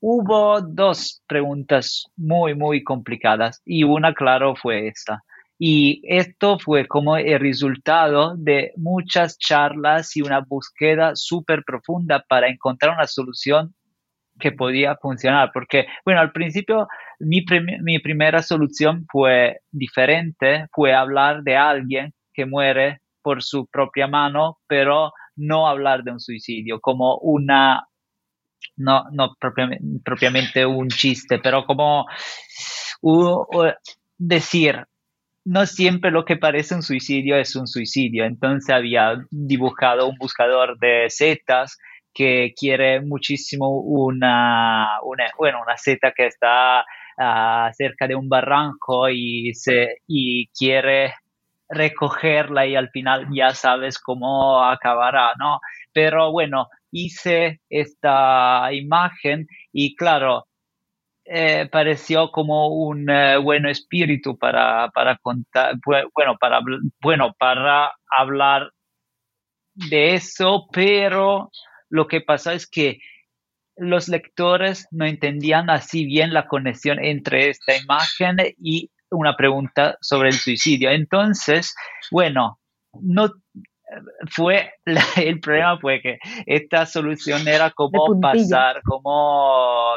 hubo dos preguntas muy, muy complicadas y una, claro, fue esta. Y esto fue como el resultado de muchas charlas y una búsqueda súper profunda para encontrar una solución que podía funcionar, porque, bueno, al principio mi, mi primera solución fue diferente, fue hablar de alguien que muere por su propia mano, pero no hablar de un suicidio, como una, no, no propiamente, un chiste, pero como decir, no siempre lo que parece un suicidio es un suicidio. Entonces había dibujado un buscador de setas que quiere muchísimo una, una bueno, una seta que está ah, cerca de un barranco y, se, y quiere recogerla y al final ya sabes cómo acabará, ¿no? Pero bueno, hice esta imagen y claro, eh, pareció como un eh, buen espíritu para, para contar, bu- bueno, para, bueno, para hablar de eso, pero lo que pasa es que los lectores no entendían así bien la conexión entre esta imagen y una pregunta sobre el suicidio. Entonces, bueno, no fue la- el problema fue que esta solución era como pasar, como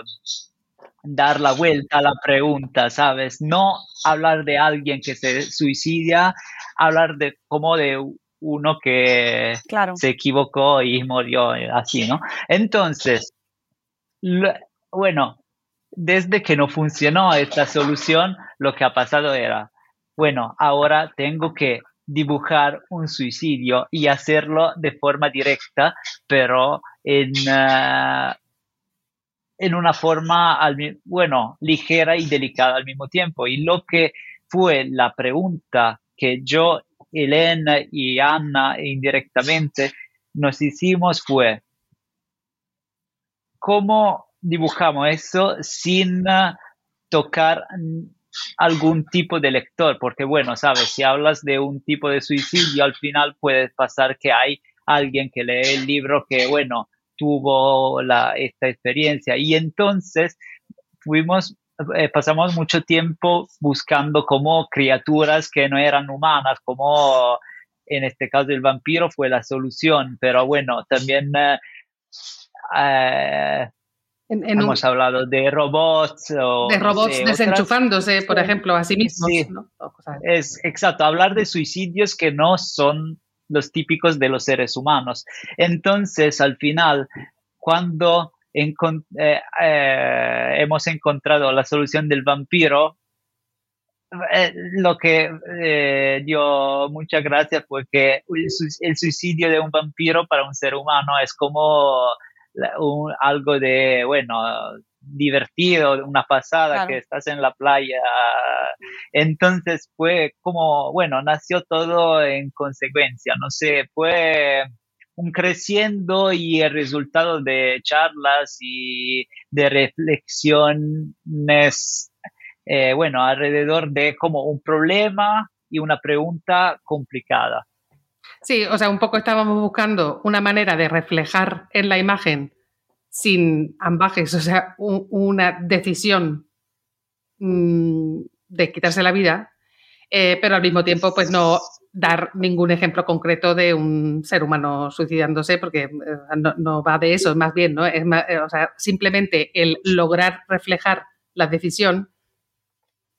dar la vuelta a la pregunta, ¿sabes? No hablar de alguien que se suicida, hablar de como de uno que Claro. se equivocó y murió eh, así, ¿no? Entonces, lo- bueno, desde que no funcionó esta solución, lo que ha pasado era, bueno, ahora tengo que dibujar un suicidio y hacerlo de forma directa, pero en, ah, en una forma, al bueno, ligera y delicada al mismo tiempo. Y lo que fue la pregunta que yo, Elena y Anna indirectamente nos hicimos fue, ¿cómo dibujamos eso sin ah, tocar algún tipo de lector? Porque bueno, sabes, si hablas de un tipo de suicidio, al final puede pasar que hay alguien que lee el libro que, bueno, tuvo la, esta experiencia. Y entonces fuimos, eh, pasamos mucho tiempo buscando como criaturas que no eran humanas, como en este caso el vampiro fue la solución, pero bueno, también eh, eh, En- en hemos un- hablado de robots o de no robots otras- desenchufándose, por ejemplo, a sí mismos. Es exacto, hablar de suicidios que no son los típicos de los seres humanos. Entonces, al final, cuando encon- eh, eh, hemos encontrado la solución del vampiro, eh, lo que eh, dio mucha gracia fue que el, sui- el suicidio de un vampiro para un ser humano es como un- algo de, bueno, divertido, una pasada, Claro. que estás en la playa. Entonces fue como, bueno, nació todo en consecuencia, no sé, fue un creciendo y el resultado de charlas y de reflexiones, eh, bueno, alrededor de como un problema y una pregunta complicada. Sí, o sea, un poco estábamos buscando una manera de reflejar en la imagen sin ambajes, o sea, un- una decisión mm, de quitarse la vida, eh, pero al mismo tiempo, pues no dar ningún ejemplo concreto de un ser humano suicidándose, porque eh, no, no va de eso, más bien, ¿no? Es más, eh, o sea, simplemente el lograr reflejar la decisión,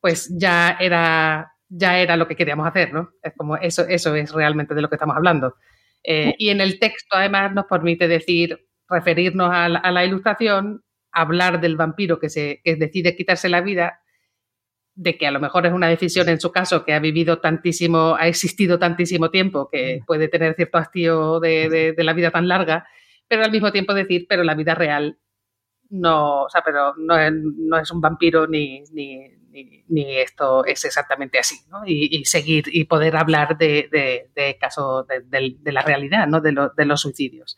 pues ya era, ya era lo que queríamos hacer, ¿no? Es como eso, eso es realmente de lo que estamos hablando. Eh, y en el texto, además, nos permite decir, referirnos a la, a la ilustración, hablar del vampiro que, se, que decide quitarse la vida, de que a lo mejor es una decisión en su caso que ha vivido tantísimo, ha existido tantísimo tiempo, que puede tener cierto hastío de, de- de la vida tan larga, pero al mismo tiempo decir, pero la vida real no, o sea, pero no es, no es un vampiro ni, ni, ni- ni esto es exactamente así, ¿no? Y, y seguir y poder hablar de, de, de casos de, la realidad, ¿no? De, lo- de los suicidios.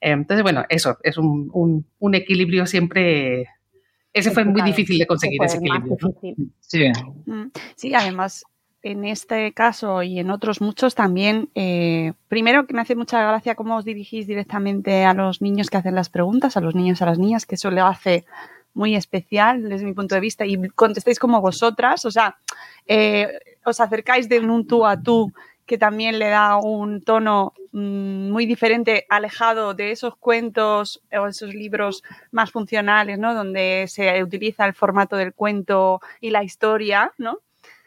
Entonces, bueno, eso es un, un- un equilibrio siempre. Ese fue muy difícil de conseguir ese equilibrio. Mm, Sí, además, en este caso y en otros muchos también, eh, primero que me hace mucha gracia cómo os dirigís directamente a los niños que hacen las preguntas, a los niños, a las niñas, que eso lo hace muy especial desde mi punto de vista y contestáis como vosotras, o sea, eh, os acercáis de un tú a tú que también le da un tono mm, muy diferente, alejado de esos cuentos o esos libros más funcionales, ¿no? Donde se utiliza el formato del cuento y la historia, ¿no?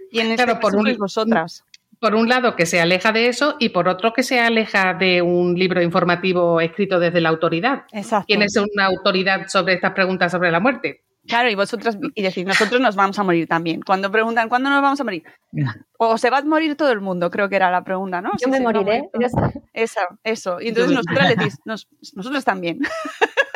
Y en este Claro, por un- vosotras. Por un lado, que se aleja de eso y por otro, que se aleja de un libro informativo escrito desde la autoridad. Exacto. ¿Quién es una autoridad sobre estas preguntas sobre la muerte? Claro, y vosotras, y decir, nosotros nos vamos a morir también. Cuando preguntan, ¿cuándo nos vamos a morir? O se va a morir todo el mundo, creo que era la pregunta, ¿no? Yo Sí, me moriré. morir todo. Eso, eso. Y entonces nosotras decís, "Nos- nosotros también.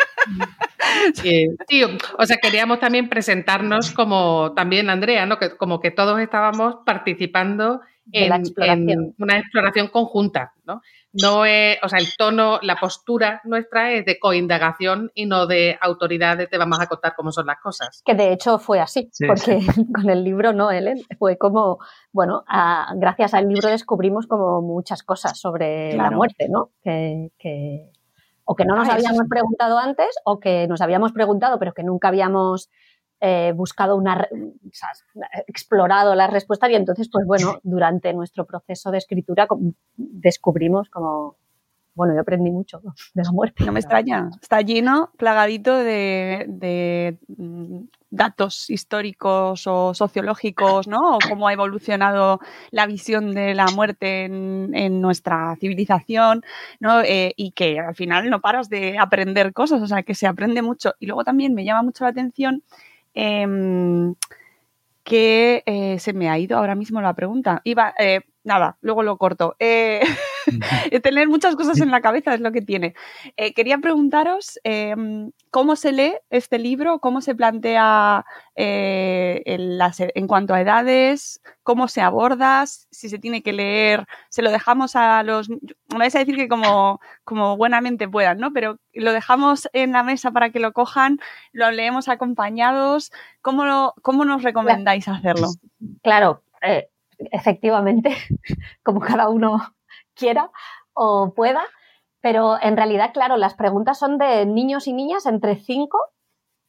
Eh, sí, o sea, queríamos también presentarnos como también Andrea, ¿no? Que, como que todos estábamos participando De la en, exploración. en una exploración conjunta, ¿no? No es, o sea, el tono, la postura nuestra es de coindagación y no de autoridad de te vamos a contar cómo son las cosas. Que de hecho fue así, Sí, porque con el libro no, Ellen, fue como, bueno, a- gracias al libro descubrimos como muchas cosas sobre la muerte, ¿no? Que, que- o que no nos Ah, habíamos sí. preguntado antes o que nos habíamos preguntado pero que nunca habíamos eh, buscado una, re- o sea, explorado las respuestas y entonces, pues bueno, durante nuestro proceso de escritura descubrimos como, bueno, yo aprendí mucho ¿no? de la muerte. No me extraña. Está lleno, plagadito de, de, mm, datos históricos o sociológicos, ¿no? O cómo ha evolucionado la visión de la muerte en, en nuestra civilización, ¿no? Eh, y que al final no paras de aprender cosas, o sea, que se aprende mucho. Y luego también me llama mucho la atención em, que eh, se me ha ido ahora mismo la pregunta. Iba, eh, nada, luego lo corto. Tener muchas cosas en la cabeza es lo que tiene. Eh, quería preguntaros eh, cómo se lee este libro, cómo se plantea eh, en, las- en cuanto a edades, cómo se aborda, si se tiene que leer, se lo dejamos a los... Me vais a decir que como, como buenamente puedan, ¿no? Pero lo dejamos en la mesa para que lo cojan, lo leemos acompañados. ¿Cómo, lo- cómo nos recomendáis hacerlo? Claro, eh, efectivamente, como cada uno quiera o pueda, pero en realidad, claro, las preguntas son de niños y niñas entre 5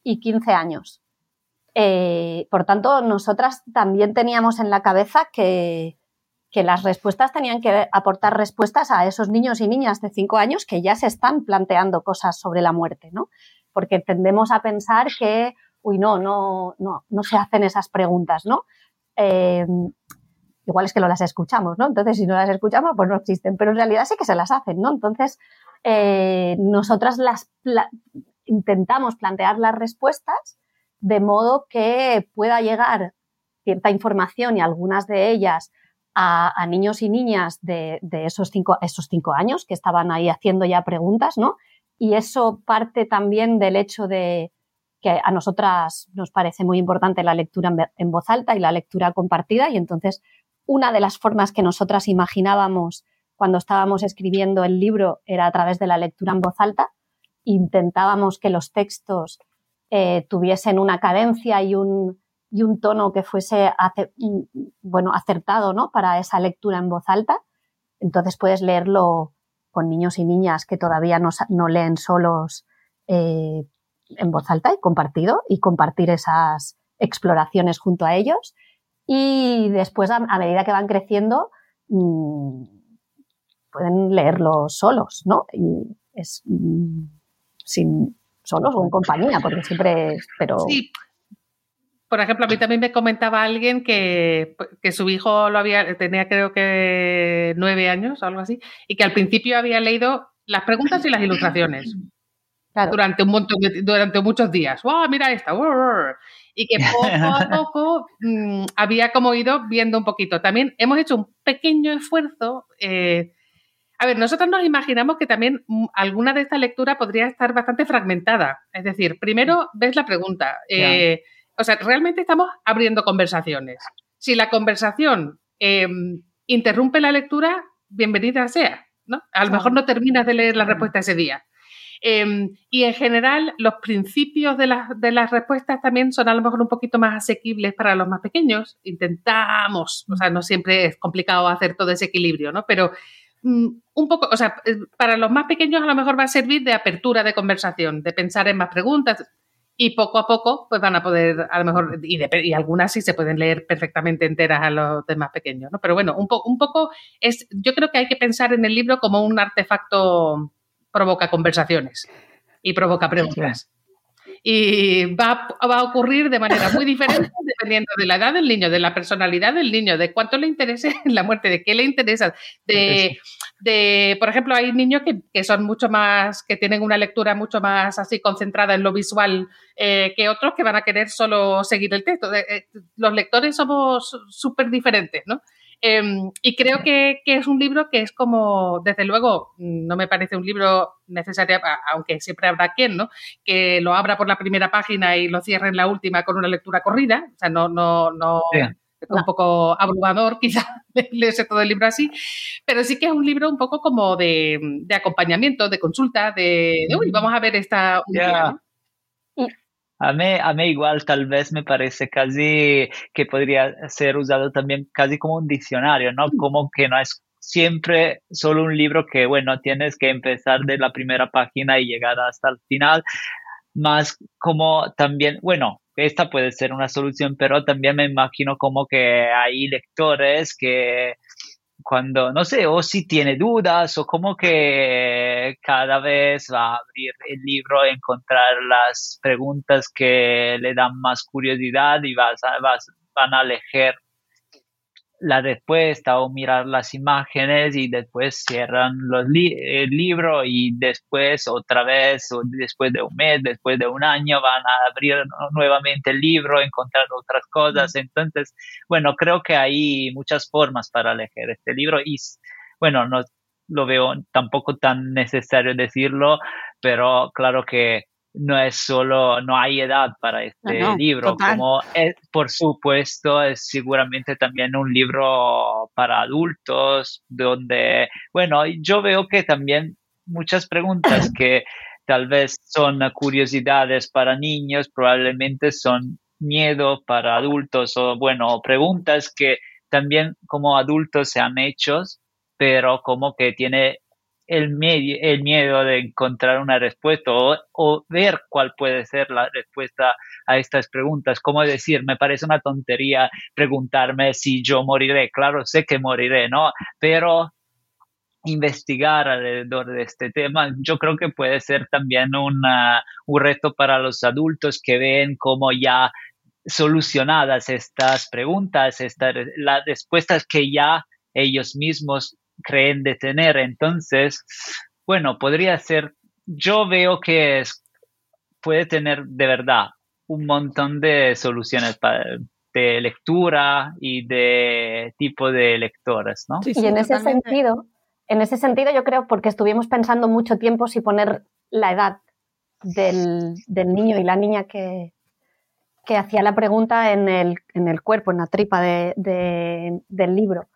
y 15 años. Eh, por tanto, nosotras también teníamos en la cabeza que, que las respuestas tenían que aportar respuestas a esos niños y niñas de cinco años que ya se están planteando cosas sobre la muerte, ¿no? Porque tendemos a pensar que, uy, no, no, no, no se hacen esas preguntas, ¿no? Eh, igual es que no las escuchamos, ¿no? Entonces, si no las escuchamos, pues no existen, pero en realidad sí que se las hacen, ¿no? Entonces, eh, nosotras las intentamos plantear las respuestas de modo que pueda llegar cierta información y algunas de ellas a, niños y niñas de, esos, cinco, esos cinco años que estaban ahí haciendo ya preguntas, ¿no? Y eso parte también del hecho de que a nosotras nos parece muy importante la lectura en voz alta y la lectura compartida y entonces una de las formas que nosotras imaginábamos cuando estábamos escribiendo el libro era a través de la lectura en voz alta. Intentábamos que los textos eh, tuviesen una cadencia y un, y un tono que fuese bueno, acertado ¿no? para esa lectura en voz alta. Entonces puedes leerlo con niños y niñas que todavía no, no leen solos eh, en voz alta y compartido y compartir esas exploraciones junto a ellos. Y después, a, medida que van creciendo, mmm, pueden leerlo solos, ¿no? Y es mmm, sin solos o en compañía, porque siempre, pero por ejemplo, a mí también me comentaba alguien que, su hijo lo había, tenía creo que nueve años o algo así, y que al principio había leído las preguntas y las ilustraciones. Durante un montón durante muchos días. ¡Wow! Mira esta. Y que poco a poco mm, había como ido viendo un poquito. También hemos hecho un pequeño esfuerzo. Eh, a ver, nosotros nos imaginamos que también mm, alguna de esta lectura podría estar bastante fragmentada. Es decir, primero ves la pregunta. Eh, o sea, realmente estamos abriendo conversaciones. Si la conversación em, interrumpe la lectura, bienvenida sea, ¿no? A lo mejor no terminas de leer la respuesta ese día. Em, y en general, los principios de, de, las respuestas también son a lo mejor un poquito más asequibles para los más pequeños. Intentamos, o sea, no siempre es complicado hacer todo ese equilibrio, ¿no? Pero mm, un poco, o sea, eh, para los más pequeños a lo mejor va a servir de apertura de conversación, de pensar en más preguntas y poco a poco pues van a poder, a lo mejor, y, algunas sí se pueden leer perfectamente enteras a los demás pequeños, ¿no? Pero bueno, un, un poco es, yo creo que hay que pensar en el libro como un artefacto provoca conversaciones y provoca preguntas. Y va, va, a ocurrir de manera muy diferente dependiendo de la edad del niño, de la personalidad del niño, de cuánto le interese la muerte, de qué le interesa, de, de, por ejemplo, hay niños que, son mucho más, que tienen una lectura mucho más así concentrada en lo visual eh, que otros que van a querer solo seguir el texto. Eh, los lectores somos súper diferentes, ¿no? Em, y creo que, es un libro que es como, desde luego, no me parece un libro necesario, aunque siempre habrá quien, ¿no? Que lo abra por la primera página y lo cierre en la última con una lectura corrida. O sea, no, no, no. Es un poco abrumador, quizá leerse todo el libro así, pero sí que es un libro un poco como de, acompañamiento, de consulta, de, uy, vamos a ver esta. A mí, a mí igual tal vez me parece casi que podría ser usado también casi como un diccionario, ¿no? Mm. Como que no es siempre solo un libro que, bueno, tienes que empezar de la primera página y llegar hasta el final, más como también, bueno, esta puede ser una solución, pero también me imagino como que hay lectores que cuando, no sé, o si tiene dudas o como que cada vez va a abrir el libro, encontrar las preguntas que le dan más curiosidad y vas vas, van a elegir la respuesta o mirar las imágenes y después cierran los el libro y después otra vez o después de un mes, después de un año van a abrir nuevamente el libro, encontrar otras cosas. Entonces, bueno, creo que hay muchas formas para elegir este libro y bueno, no lo veo tampoco tan necesario decirlo, pero claro que no es solo, no hay edad para este libro, como es, por supuesto es seguramente también un libro para adultos, donde, bueno, yo veo que también muchas preguntas que tal vez son curiosidades para niños, probablemente son miedo para adultos o, bueno, preguntas que también como adultos se han hecho, pero como que tiene el, el miedo de encontrar una respuesta o, ver cuál puede ser la respuesta a estas preguntas. Como decir, me parece una tontería preguntarme si yo moriré. Claro, sé que moriré, ¿no? Pero investigar alrededor de este tema, yo creo que puede ser también un reto para los adultos que ven como ya solucionadas estas preguntas, estas, las respuestas que ya ellos mismos creen de tener. Entonces, bueno, podría ser, yo veo que es, puede tener de verdad un montón de soluciones para, de lectura y de tipo de lectores, ¿no? y en ese sentido, en ese sentido yo creo, porque estuvimos pensando mucho tiempo si poner la edad del, del niño y la niña que, que hacía la pregunta en el, en el, cuerpo, en la tripa de, de, del libro.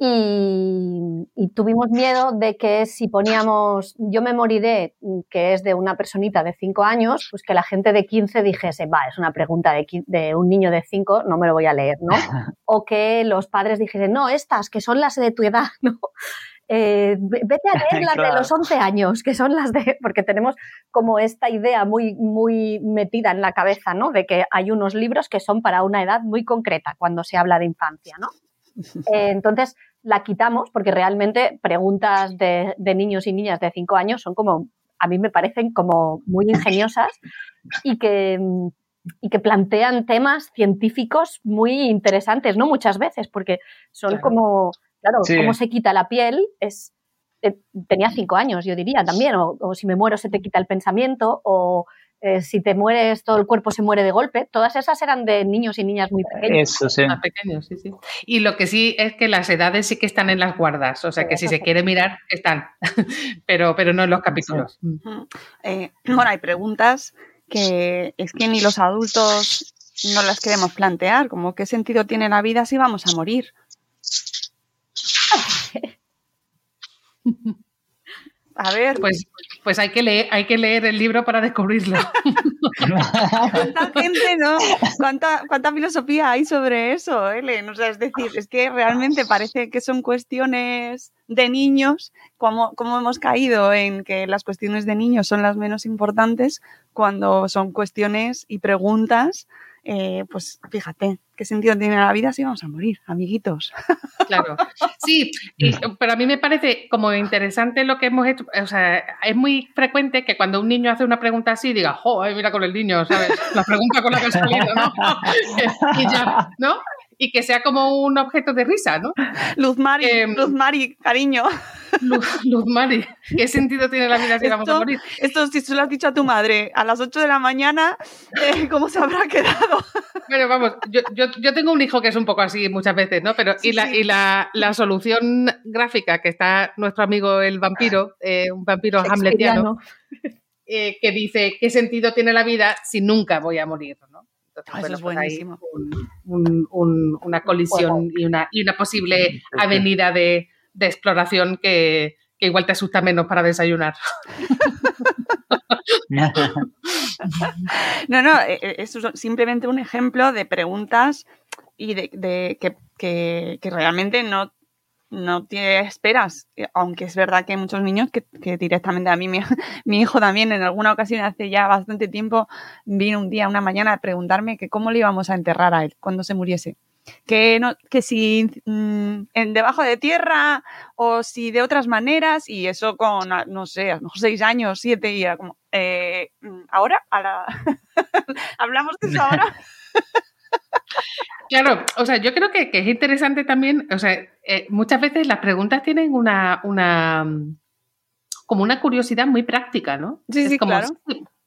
Y, y, tuvimos miedo de que si poníamos yo me moriré, que es de una personita de 5 años, pues que la gente de 15 dijese, va, es una pregunta de, de un niño de 5, no me lo voy a leer, ¿no? O que los padres dijesen, no, estas, que son las de tu edad, ¿no? Eh, vete a leer las claro. de los 11 años, que son las de, porque tenemos como esta idea muy, muy metida en la cabeza, ¿no? De que hay unos libros que son para una edad muy concreta cuando se habla de infancia, ¿no? Eh, entonces la quitamos porque realmente preguntas de, de niños y niñas de 5 años son como, a mí me parecen como muy ingeniosas y que, y que plantean temas científicos muy interesantes, ¿no? Muchas veces, porque son claro. como Claro, sí. cómo se quita la piel es... Eh, tenía cinco años, yo diría también, o, o, si me muero se te quita el pensamiento, o eh, si te mueres todo el cuerpo se muere de golpe. Todas esas eran de niños y niñas muy pequeños. Eso, sí. Más pequeños, sí, sí. Y lo que sí es que las edades sí que están en las guardas, o sea que si se quiere mirar, están, pero, pero no en los capítulos. Sí. Eh, bueno, hay preguntas que es que ni los adultos no las queremos plantear, como qué sentido tiene la vida si vamos a morir. A ver. Pues, pues hay, que leer, hay que leer el libro para descubrirlo. ¿Cuánta gente, no? ¿Cuánta, cuánta filosofía hay sobre eso, Ellen? O sea, es decir, es que realmente parece que son cuestiones de niños, como, como hemos caído en que las cuestiones de niños son las menos importantes, cuando son cuestiones y preguntas eh, pues fíjate, ¿qué sentido tiene la vida si vamos a morir, amiguitos? Claro, sí, y, pero a mí me parece como interesante lo que hemos hecho, o sea, es muy frecuente que cuando un niño hace una pregunta así diga, joder, mira con el niño, ¿sabes? La pregunta con la que ha salido, ¿no? y ya, ¿no? Y que sea como un objeto de risa, ¿no? Luz Mari, eh, Luz Mari, cariño. Luz, Luz, Mari, ¿qué sentido tiene la vida si esto, vamos a morir? Esto, si tú lo has dicho a tu madre a las 8 de la mañana, eh, ¿cómo se habrá quedado? Bueno, vamos, yo, yo, yo, tengo un hijo que es un poco así muchas veces, ¿no? Pero, sí, y, la, sí. y la, la, solución gráfica que está nuestro amigo el vampiro, eh, un vampiro hamletiano, eh, que dice, ¿qué sentido tiene la vida si nunca voy a morir, ¿no? Entonces, oh, bueno, es buenísimo. Un, un, un, una colisión y una, y una posible avenida de, de exploración que, que, igual te asusta menos para desayunar. no, no, es simplemente un ejemplo de preguntas y de, de que, que, que, realmente no, no te esperas, aunque es verdad que hay muchos niños que, directamente a mí, mi, hijo también en alguna ocasión hace ya bastante tiempo vino un día, una mañana a preguntarme que cómo le íbamos a enterrar a él cuando se muriese. Que, no, que si mmm, en debajo de tierra o si de otras maneras y eso con, no sé, a lo mejor seis años, siete y como, eh, ahora, a la... hablamos de eso ahora. Claro, o sea, yo creo que, que, es interesante también, o sea, eh, muchas veces las preguntas tienen una, una, como una curiosidad muy práctica, ¿no? Sí, es sí, como, claro.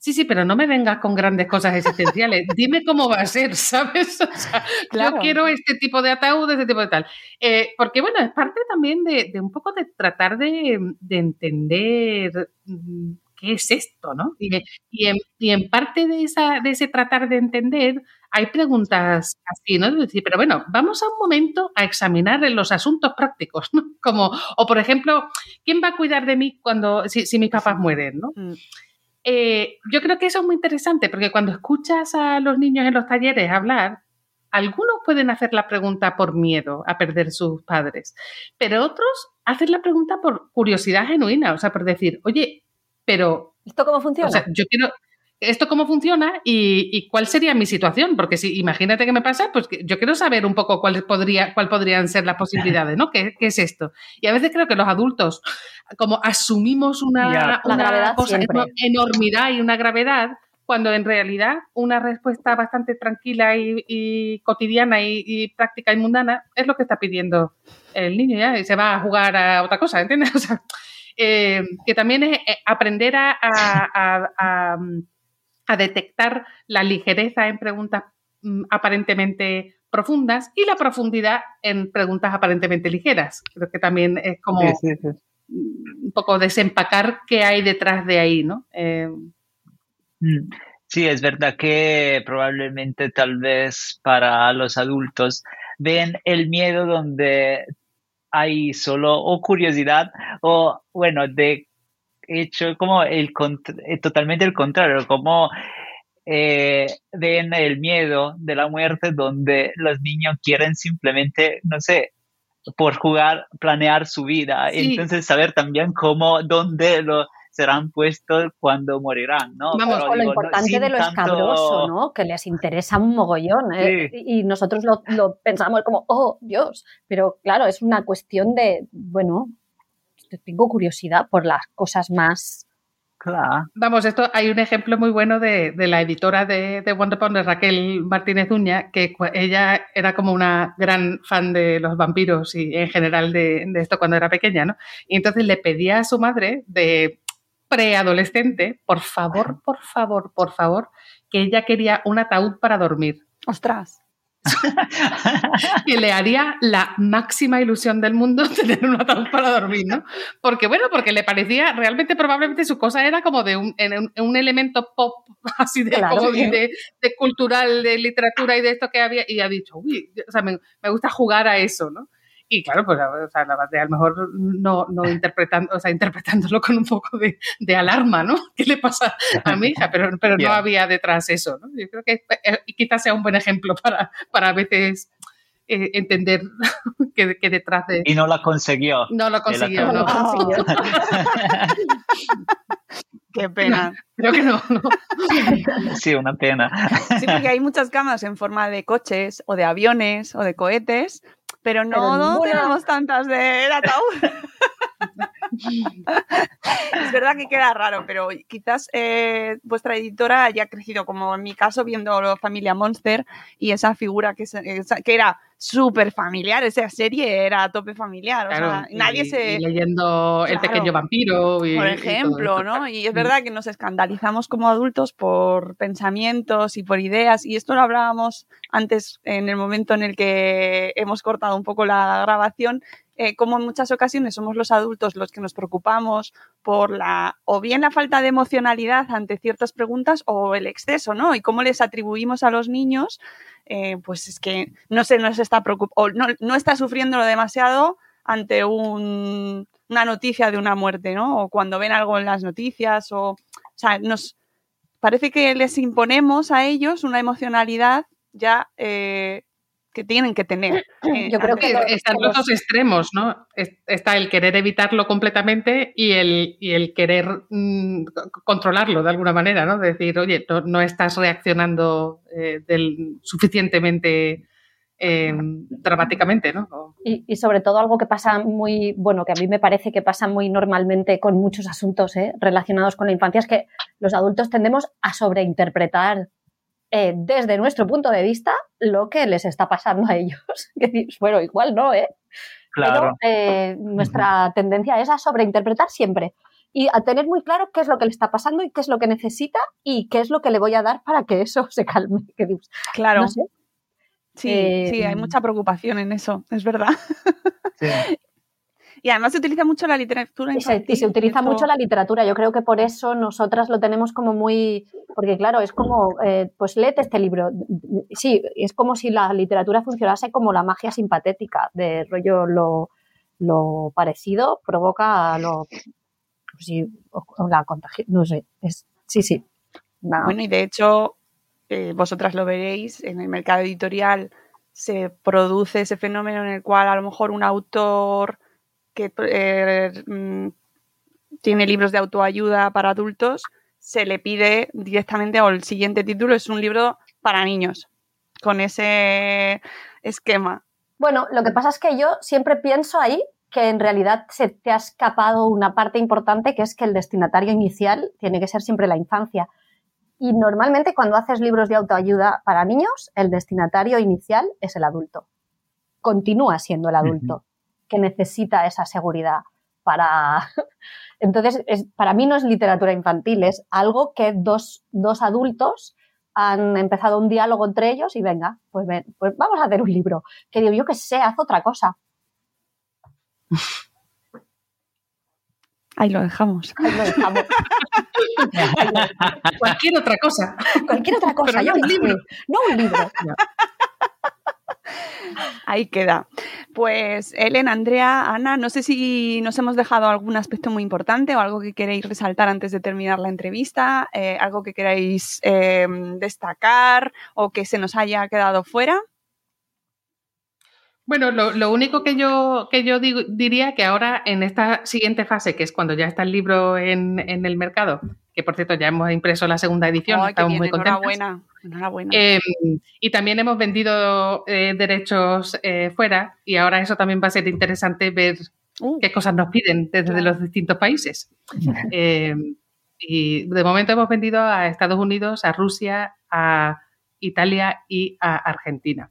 Sí, sí, pero no me vengas con grandes cosas existenciales. Dime cómo va a ser, ¿sabes? O sea, claro. yo quiero este tipo de ataúd, este tipo de tal. Eh, porque, bueno, es parte también de, de un poco de tratar de, de entender mm, qué es esto, ¿no? Y, y, en, y en parte de, esa, de ese tratar de entender hay preguntas así, ¿no? Es decir, pero bueno, vamos a un momento a examinar los asuntos prácticos, ¿no? Como, o por ejemplo, ¿quién va a cuidar de mí cuando, si, si mis papás mueren, ¿no? Mm. Eh, yo creo que eso es muy interesante porque cuando escuchas a los niños en los talleres hablar, algunos pueden hacer la pregunta por miedo a perder sus padres, pero otros hacen la pregunta por curiosidad genuina, o sea, por decir, oye, pero... ¿Esto cómo funciona? O sea, yo quiero... ¿Esto cómo funciona y, y cuál sería mi situación? Porque si imagínate que me pasa, pues yo quiero saber un poco cuál, podría, cuál podrían ser las posibilidades, ¿no? ¿Qué, qué es esto? Y a veces creo que los adultos, como asumimos una, una cosa, una enormidad y una gravedad, cuando en realidad una respuesta bastante tranquila y, y cotidiana y, y práctica y mundana es lo que está pidiendo el niño ya y se va a jugar a otra cosa, ¿entiendes? O sea, eh, que también es eh, aprender a, a- a- a, a detectar la ligereza en preguntas mm, aparentemente profundas y la profundidad en preguntas aparentemente ligeras. Creo que también es como Sí, sí, sí. un poco desempacar qué hay detrás de ahí, ¿no? Eh, Mm, Sí, es verdad que probablemente tal vez para los adultos ven el miedo donde hay solo o curiosidad o bueno, de hecho como el eh, totalmente el contrario, como eh, ven el miedo de la muerte donde los niños quieren simplemente, no sé, por jugar, planear su vida. Sí. Entonces saber también cómo, dónde lo serán puestos cuando morirán, ¿no? Vamos, Pero lo digo, importante de lo tanto- escabroso, ¿no? Que les interesa un mogollón. ¿eh? Y nosotros lo, lo pensamos como, oh, Dios. Pero claro, es una cuestión de, bueno, tengo curiosidad por las cosas más. Claro. Vamos, esto hay un ejemplo muy bueno de, de la editora de, de Wonder de Raquel Martínez Uña, que ella era como una gran fan de los vampiros y en general de, de esto cuando era pequeña, ¿no? Y entonces le pedía a su madre de preadolescente, por favor, por favor, por favor, que ella quería un ataúd para dormir. ¡Ostras! que le haría la máxima ilusión del mundo tener un ataúd para dormir, ¿no? Porque, bueno, porque le parecía, realmente probablemente su cosa era como de un, en un, un elemento pop, así de, Claro. como de, de- de cultural, de literatura y de esto que había, y ha dicho, uy, o sea, me, me gusta jugar a eso, ¿no? Y claro, pues o sea, la a lo mejor no, no interpretando, o sea, interpretándolo con un poco de, de alarma, ¿no? ¿Qué le pasa a mi hija? Pero, pero no había detrás eso, ¿no? Yo creo que eh, quizás sea un buen ejemplo para, para a veces eh, entender que, que detrás de... Y no la consiguió. No lo consiguió, no lo consiguió. Qué pena. Creo que no, no. Sí, una pena. Sí, porque hay muchas camas en forma de coches o de aviones o de cohetes, pero no, Pero no ninguna- tenemos tantas de ataúd. es verdad que queda raro, pero quizás eh, vuestra editora haya crecido, como en mi caso, viendo Familia Monster y esa figura que, se- esa- que era súper familiar, esa serie era a tope familiar. o sea, y- nadie se. y leyendo El pequeño vampiro. Y, por ejemplo. ¿no? Y es verdad que nos escandalizamos como adultos por pensamientos y por ideas, y esto lo hablábamos antes en el momento en el que hemos cortado un poco la grabación, eh, como en muchas ocasiones somos los adultos los que nos preocupamos por la, o bien la falta de emocionalidad ante ciertas preguntas o el exceso, ¿no? Y cómo les atribuimos a los niños, eh, pues es que no se nos está preocupando, no, no está sufriendo demasiado ante un- una noticia de una muerte, ¿no? O cuando ven algo en las noticias, o, o sea, nos parece que les imponemos a ellos una emocionalidad ya eh, que tienen que tener. eh, Yo creo que. Están los dos extremos, ¿no? Es- Está el querer evitarlo completamente y el, y el querer mm, controlarlo de alguna manera, ¿no? Decir, oye, no, no estás reaccionando eh, del, suficientemente eh, dramáticamente, ¿no? Y, y sobre todo algo que pasa muy, bueno, que a mí me parece que pasa muy normalmente con muchos asuntos ¿eh? relacionados con la infancia, es que los adultos tendemos a sobreinterpretar eh, desde nuestro punto de vista lo que les está pasando a ellos. Bueno, igual no, ¿eh? Claro. Pero eh, nuestra tendencia es a sobreinterpretar siempre y a tener muy claro qué es lo que le está pasando y qué es lo que necesita y qué es lo que le voy a dar para que eso se calme. Claro. no sé. Sí, Eh, sí, hay mucha preocupación en eso, es verdad. Sí. Y además se utiliza mucho la literatura Y se, infantil. y se utiliza mucho la literatura. Yo creo que por eso nosotras lo tenemos como muy. Porque, claro, es como, eh, pues léete este libro. Sí, es como si la literatura funcionase como la magia simpatética, de rollo lo, lo parecido provoca lo. pues sí, la contagio. No sé. Es, sí, sí. Bueno, y de hecho, eh, vosotras lo veréis en el mercado editorial. se produce ese fenómeno en el cual a lo mejor un autor que eh, mm, tiene libros de autoayuda para adultos se le pide directamente o el siguiente título es un libro para niños con ese esquema. Bueno, lo que pasa es que yo siempre pienso ahí que en realidad se te ha escapado una parte importante que es que el destinatario inicial tiene que ser siempre la infancia. Y normalmente cuando haces libros de autoayuda para niños, el destinatario inicial es el adulto. Continúa siendo el adulto que necesita esa seguridad para... Entonces, para mí no es literatura infantil, es algo que dos, dos adultos han empezado un diálogo entre ellos y venga, pues, ven, pues vamos a hacer un libro. Que digo, yo que sé, haz otra cosa. Ahí lo dejamos. Ahí lo dejamos. Cualquier otra cosa. Cualquier otra cosa. Pero no un libro. No un libro. Ahí queda. Pues Ellen, Andrea, Ana, no sé si nos hemos dejado algún aspecto muy importante o algo que queréis resaltar antes de terminar la entrevista, eh, algo que queráis eh, destacar o que se nos haya quedado fuera. Bueno, lo, único que yo, que yo diría que ahora en esta siguiente fase, que es cuando ya está el libro en, el mercado, que por cierto ya hemos impreso la segunda edición, estamos muy contentos. Enhorabuena, enhorabuena. Em, y también hemos vendido eh, derechos eh, fuera y ahora eso también va a ser interesante ver uh. qué cosas nos piden desde los distintos países. Em, y de momento hemos vendido a Estados Unidos, a Rusia, a Italia y a Argentina.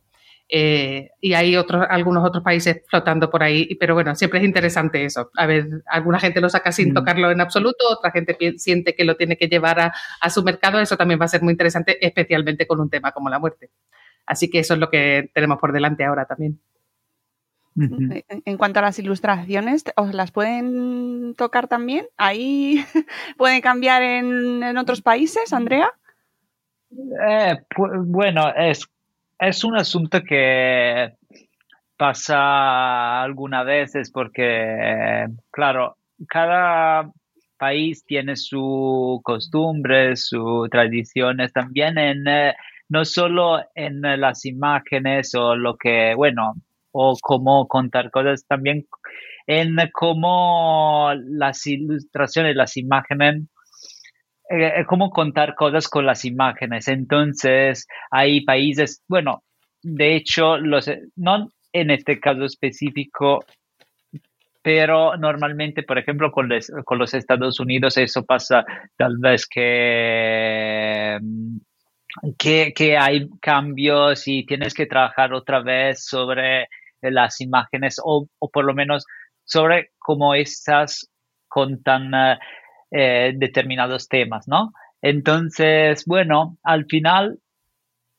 Eh, y hay otros, algunos otros países flotando por ahí, pero bueno, siempre es interesante eso. A ver, alguna gente lo saca sin mm. tocarlo en absoluto, otra gente siente que lo tiene que llevar a, su mercado, eso también va a ser muy interesante, especialmente con un tema como la muerte. Así que eso es lo que tenemos por delante ahora también. En cuanto a las ilustraciones, ¿os las pueden tocar también? ¿Ahí pueden cambiar en, otros países, Andrea? Eh, bueno, es es un asunto que pasa algunas veces porque, claro, cada país tiene sus costumbres, sus tradiciones, también en, eh, no solo en las imágenes o lo que, bueno, o cómo contar cosas, también en cómo las ilustraciones, las imágenes eh, cómo contar cosas con las imágenes. Entonces, hay países, bueno, de hecho, los, no en este caso específico, pero normalmente, por ejemplo, con, con los Estados Unidos eso pasa tal vez que, mm, que, hay cambios y tienes que trabajar otra vez sobre las imágenes o, o por lo menos sobre cómo estas contan eh, determinados temas, ¿no? Entonces, bueno, al final,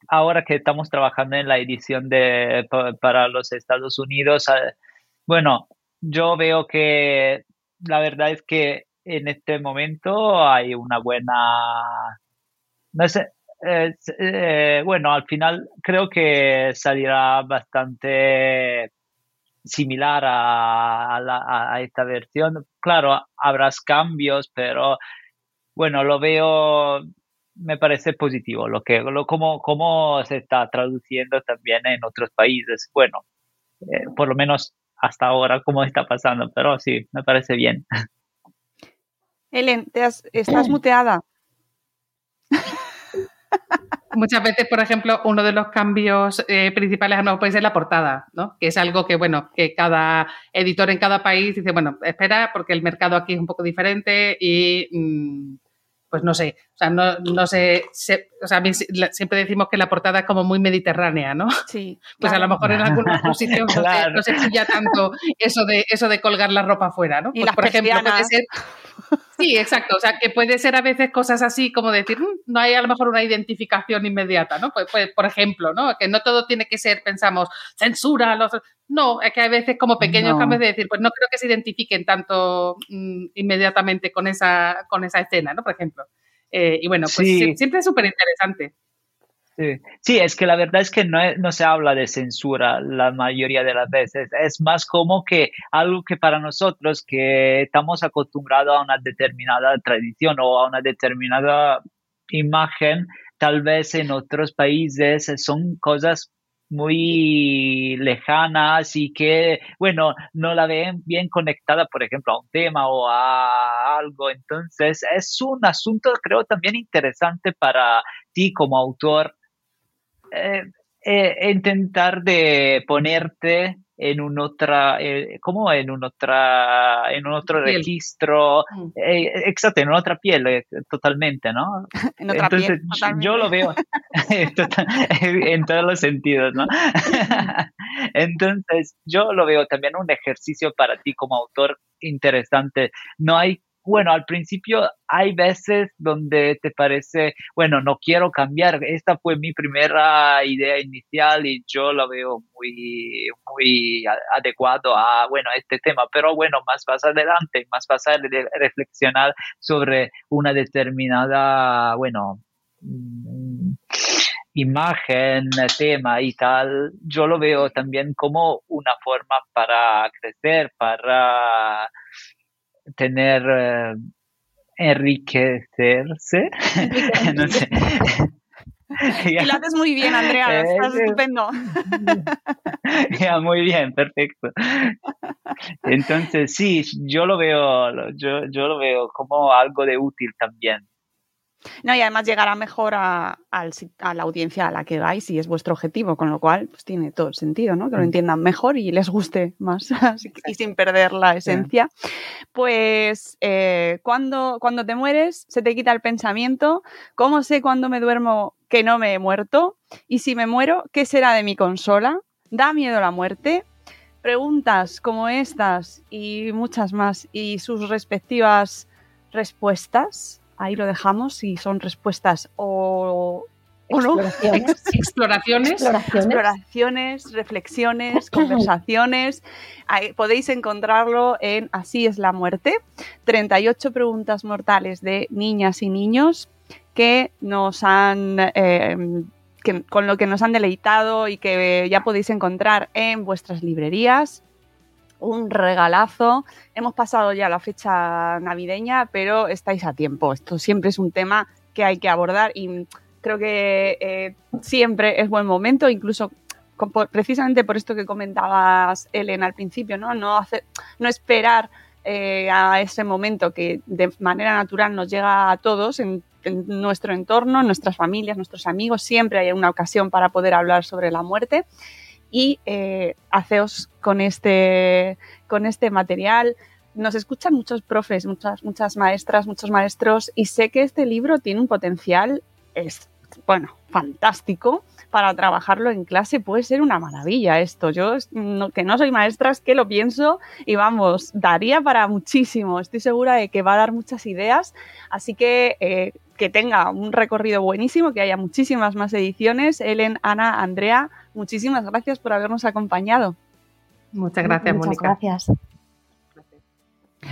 ahora que estamos trabajando en la edición de, para los Estados Unidos, eh, bueno, yo veo que la verdad es que en este momento hay una buena, no sé, eh, bueno, al final creo que salirá bastante similar a, esta versión. Claro, habrá cambios, pero bueno, lo veo, me parece positivo lo que, lo, como, se está traduciendo también en otros países. Bueno, eh, por lo menos hasta ahora, cómo está pasando, pero sí, me parece bien. Ellen, te estás muteada. Muchas veces, por ejemplo, uno de los cambios eh, principales no puede ser la portada, ¿no? Que es algo que, bueno, que cada editor en cada país dice, bueno, espera, porque el mercado aquí es un poco diferente y, mm, pues no sé, o sea, no, no sé, o sea, siempre decimos que la portada es como muy mediterránea, ¿no? Sí. Pues a lo mejor en algunos sitios no, se, no tanto eso de, eso de colgar la ropa afuera, ¿no? Y pues, por ejemplo, puede ser Sí, exacto. O sea, que puede ser a veces cosas así como decir, mm, no hay a lo mejor una identificación inmediata, ¿no? Pues, pues, por ejemplo, ¿no? Que no todo tiene que ser, pensamos, censura, los... No, es que hay veces como pequeños cambios de decir, pues no creo que se identifiquen tanto mm, inmediatamente con esa, con esa escena, ¿no? Por ejemplo. Eh, y bueno, pues siempre es súper interesante. Sí. es que la verdad es que no, no, se habla de censura la mayoría de las veces. Es más como que algo que para nosotros que estamos acostumbrados a una determinada tradición o a una determinada imagen, tal vez en otros países son cosas muy lejana, así que, bueno, no la ven bien conectada, por ejemplo, a un tema o a algo. Entonces, es un asunto, creo, también interesante para ti como autor. Eh, eh, intentar de ponerte en un otra, eh, como en un otra, en un otro registro, Mm. eh, exacto, en otra piel, eh, totalmente, ¿no? En otra Entonces, piel, totalmente. yo lo veo total- en todos los sentidos, ¿no? Entonces, yo lo veo también un ejercicio para ti como autor interesante. No hay, bueno, al principio hay veces donde te parece, bueno, no quiero cambiar. Esta fue mi primera idea inicial y yo lo veo muy, muy adecuado a, bueno, este tema. Pero bueno, más vas adelante, más vas a re- reflexionar sobre una determinada, bueno, mm, imagen, tema y tal, yo lo veo también como una forma para crecer, para tener, eh, enriquecerse. no sé. Y lo haces muy bien, Andrea, estás estupendo. Ya, muy bien, perfecto. Entonces, sí, yo lo veo, yo, yo lo veo como algo de útil también. No, y además llegará mejor a, la audiencia a la que vais y es vuestro objetivo, con lo cual pues tiene todo el sentido, ¿no? Que lo entiendan mejor y les guste más y sin perder la esencia. Pues eh, cuando, cuando te mueres se te quita el pensamiento, ¿cómo sé cuando me duermo que no me he muerto? Y si me muero, ¿qué será de mi consola? ¿Da miedo la muerte? Preguntas como estas y muchas más y sus respectivas respuestas. Ahí lo dejamos si son respuestas o, o no. Exploraciones. Exploraciones. Exploraciones. Exploraciones, reflexiones, conversaciones. Ahí podéis encontrarlo en Así es la muerte. 38 preguntas mortales de niñas y niños que nos han eh, que- con lo que nos han deleitado y que ya podéis encontrar en vuestras librerías. Un regalazo. Hemos pasado ya la fecha navideña, pero estáis a tiempo. Esto siempre es un tema que hay que abordar y creo que eh, siempre es buen momento, incluso con- por- precisamente por esto que comentabas, Ellen, al principio, ¿no? No, no esperar eh, a ese momento que de manera natural nos llega a todos en, en nuestro entorno, en nuestras familias, nuestros amigos, siempre hay una ocasión para poder hablar sobre la muerte y eh, haceos con este, con este material. Nos escuchan muchos profes, muchas, muchas maestras, muchos maestros y sé que este libro tiene un potencial, es, bueno, fantástico para trabajarlo en clase. Puede ser una maravilla esto. Yo, que no soy maestra, es que lo pienso y vamos, daría para muchísimo. Estoy segura de que va a dar muchas ideas. Así que eh, que tenga un recorrido buenísimo, que haya muchísimas más ediciones. Ellen, Ana, Andrea, muchísimas gracias por habernos acompañado. Muchas gracias, Muchas Mónica. gracias.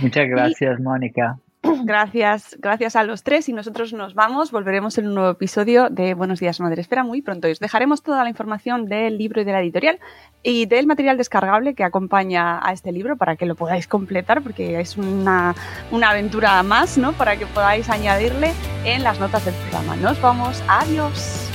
Muchas gracias, Mónica. Gracias, gracias a los tres y nosotros nos vamos. Volveremos en un nuevo episodio de Buenos Días Madre Espera muy pronto. Y os dejaremos toda la información del libro y de la editorial y del material descargable que acompaña a este libro para que lo podáis completar porque es una, una aventura más, ¿no? Para que podáis añadirle en las notas del programa. Nos vamos. Adiós.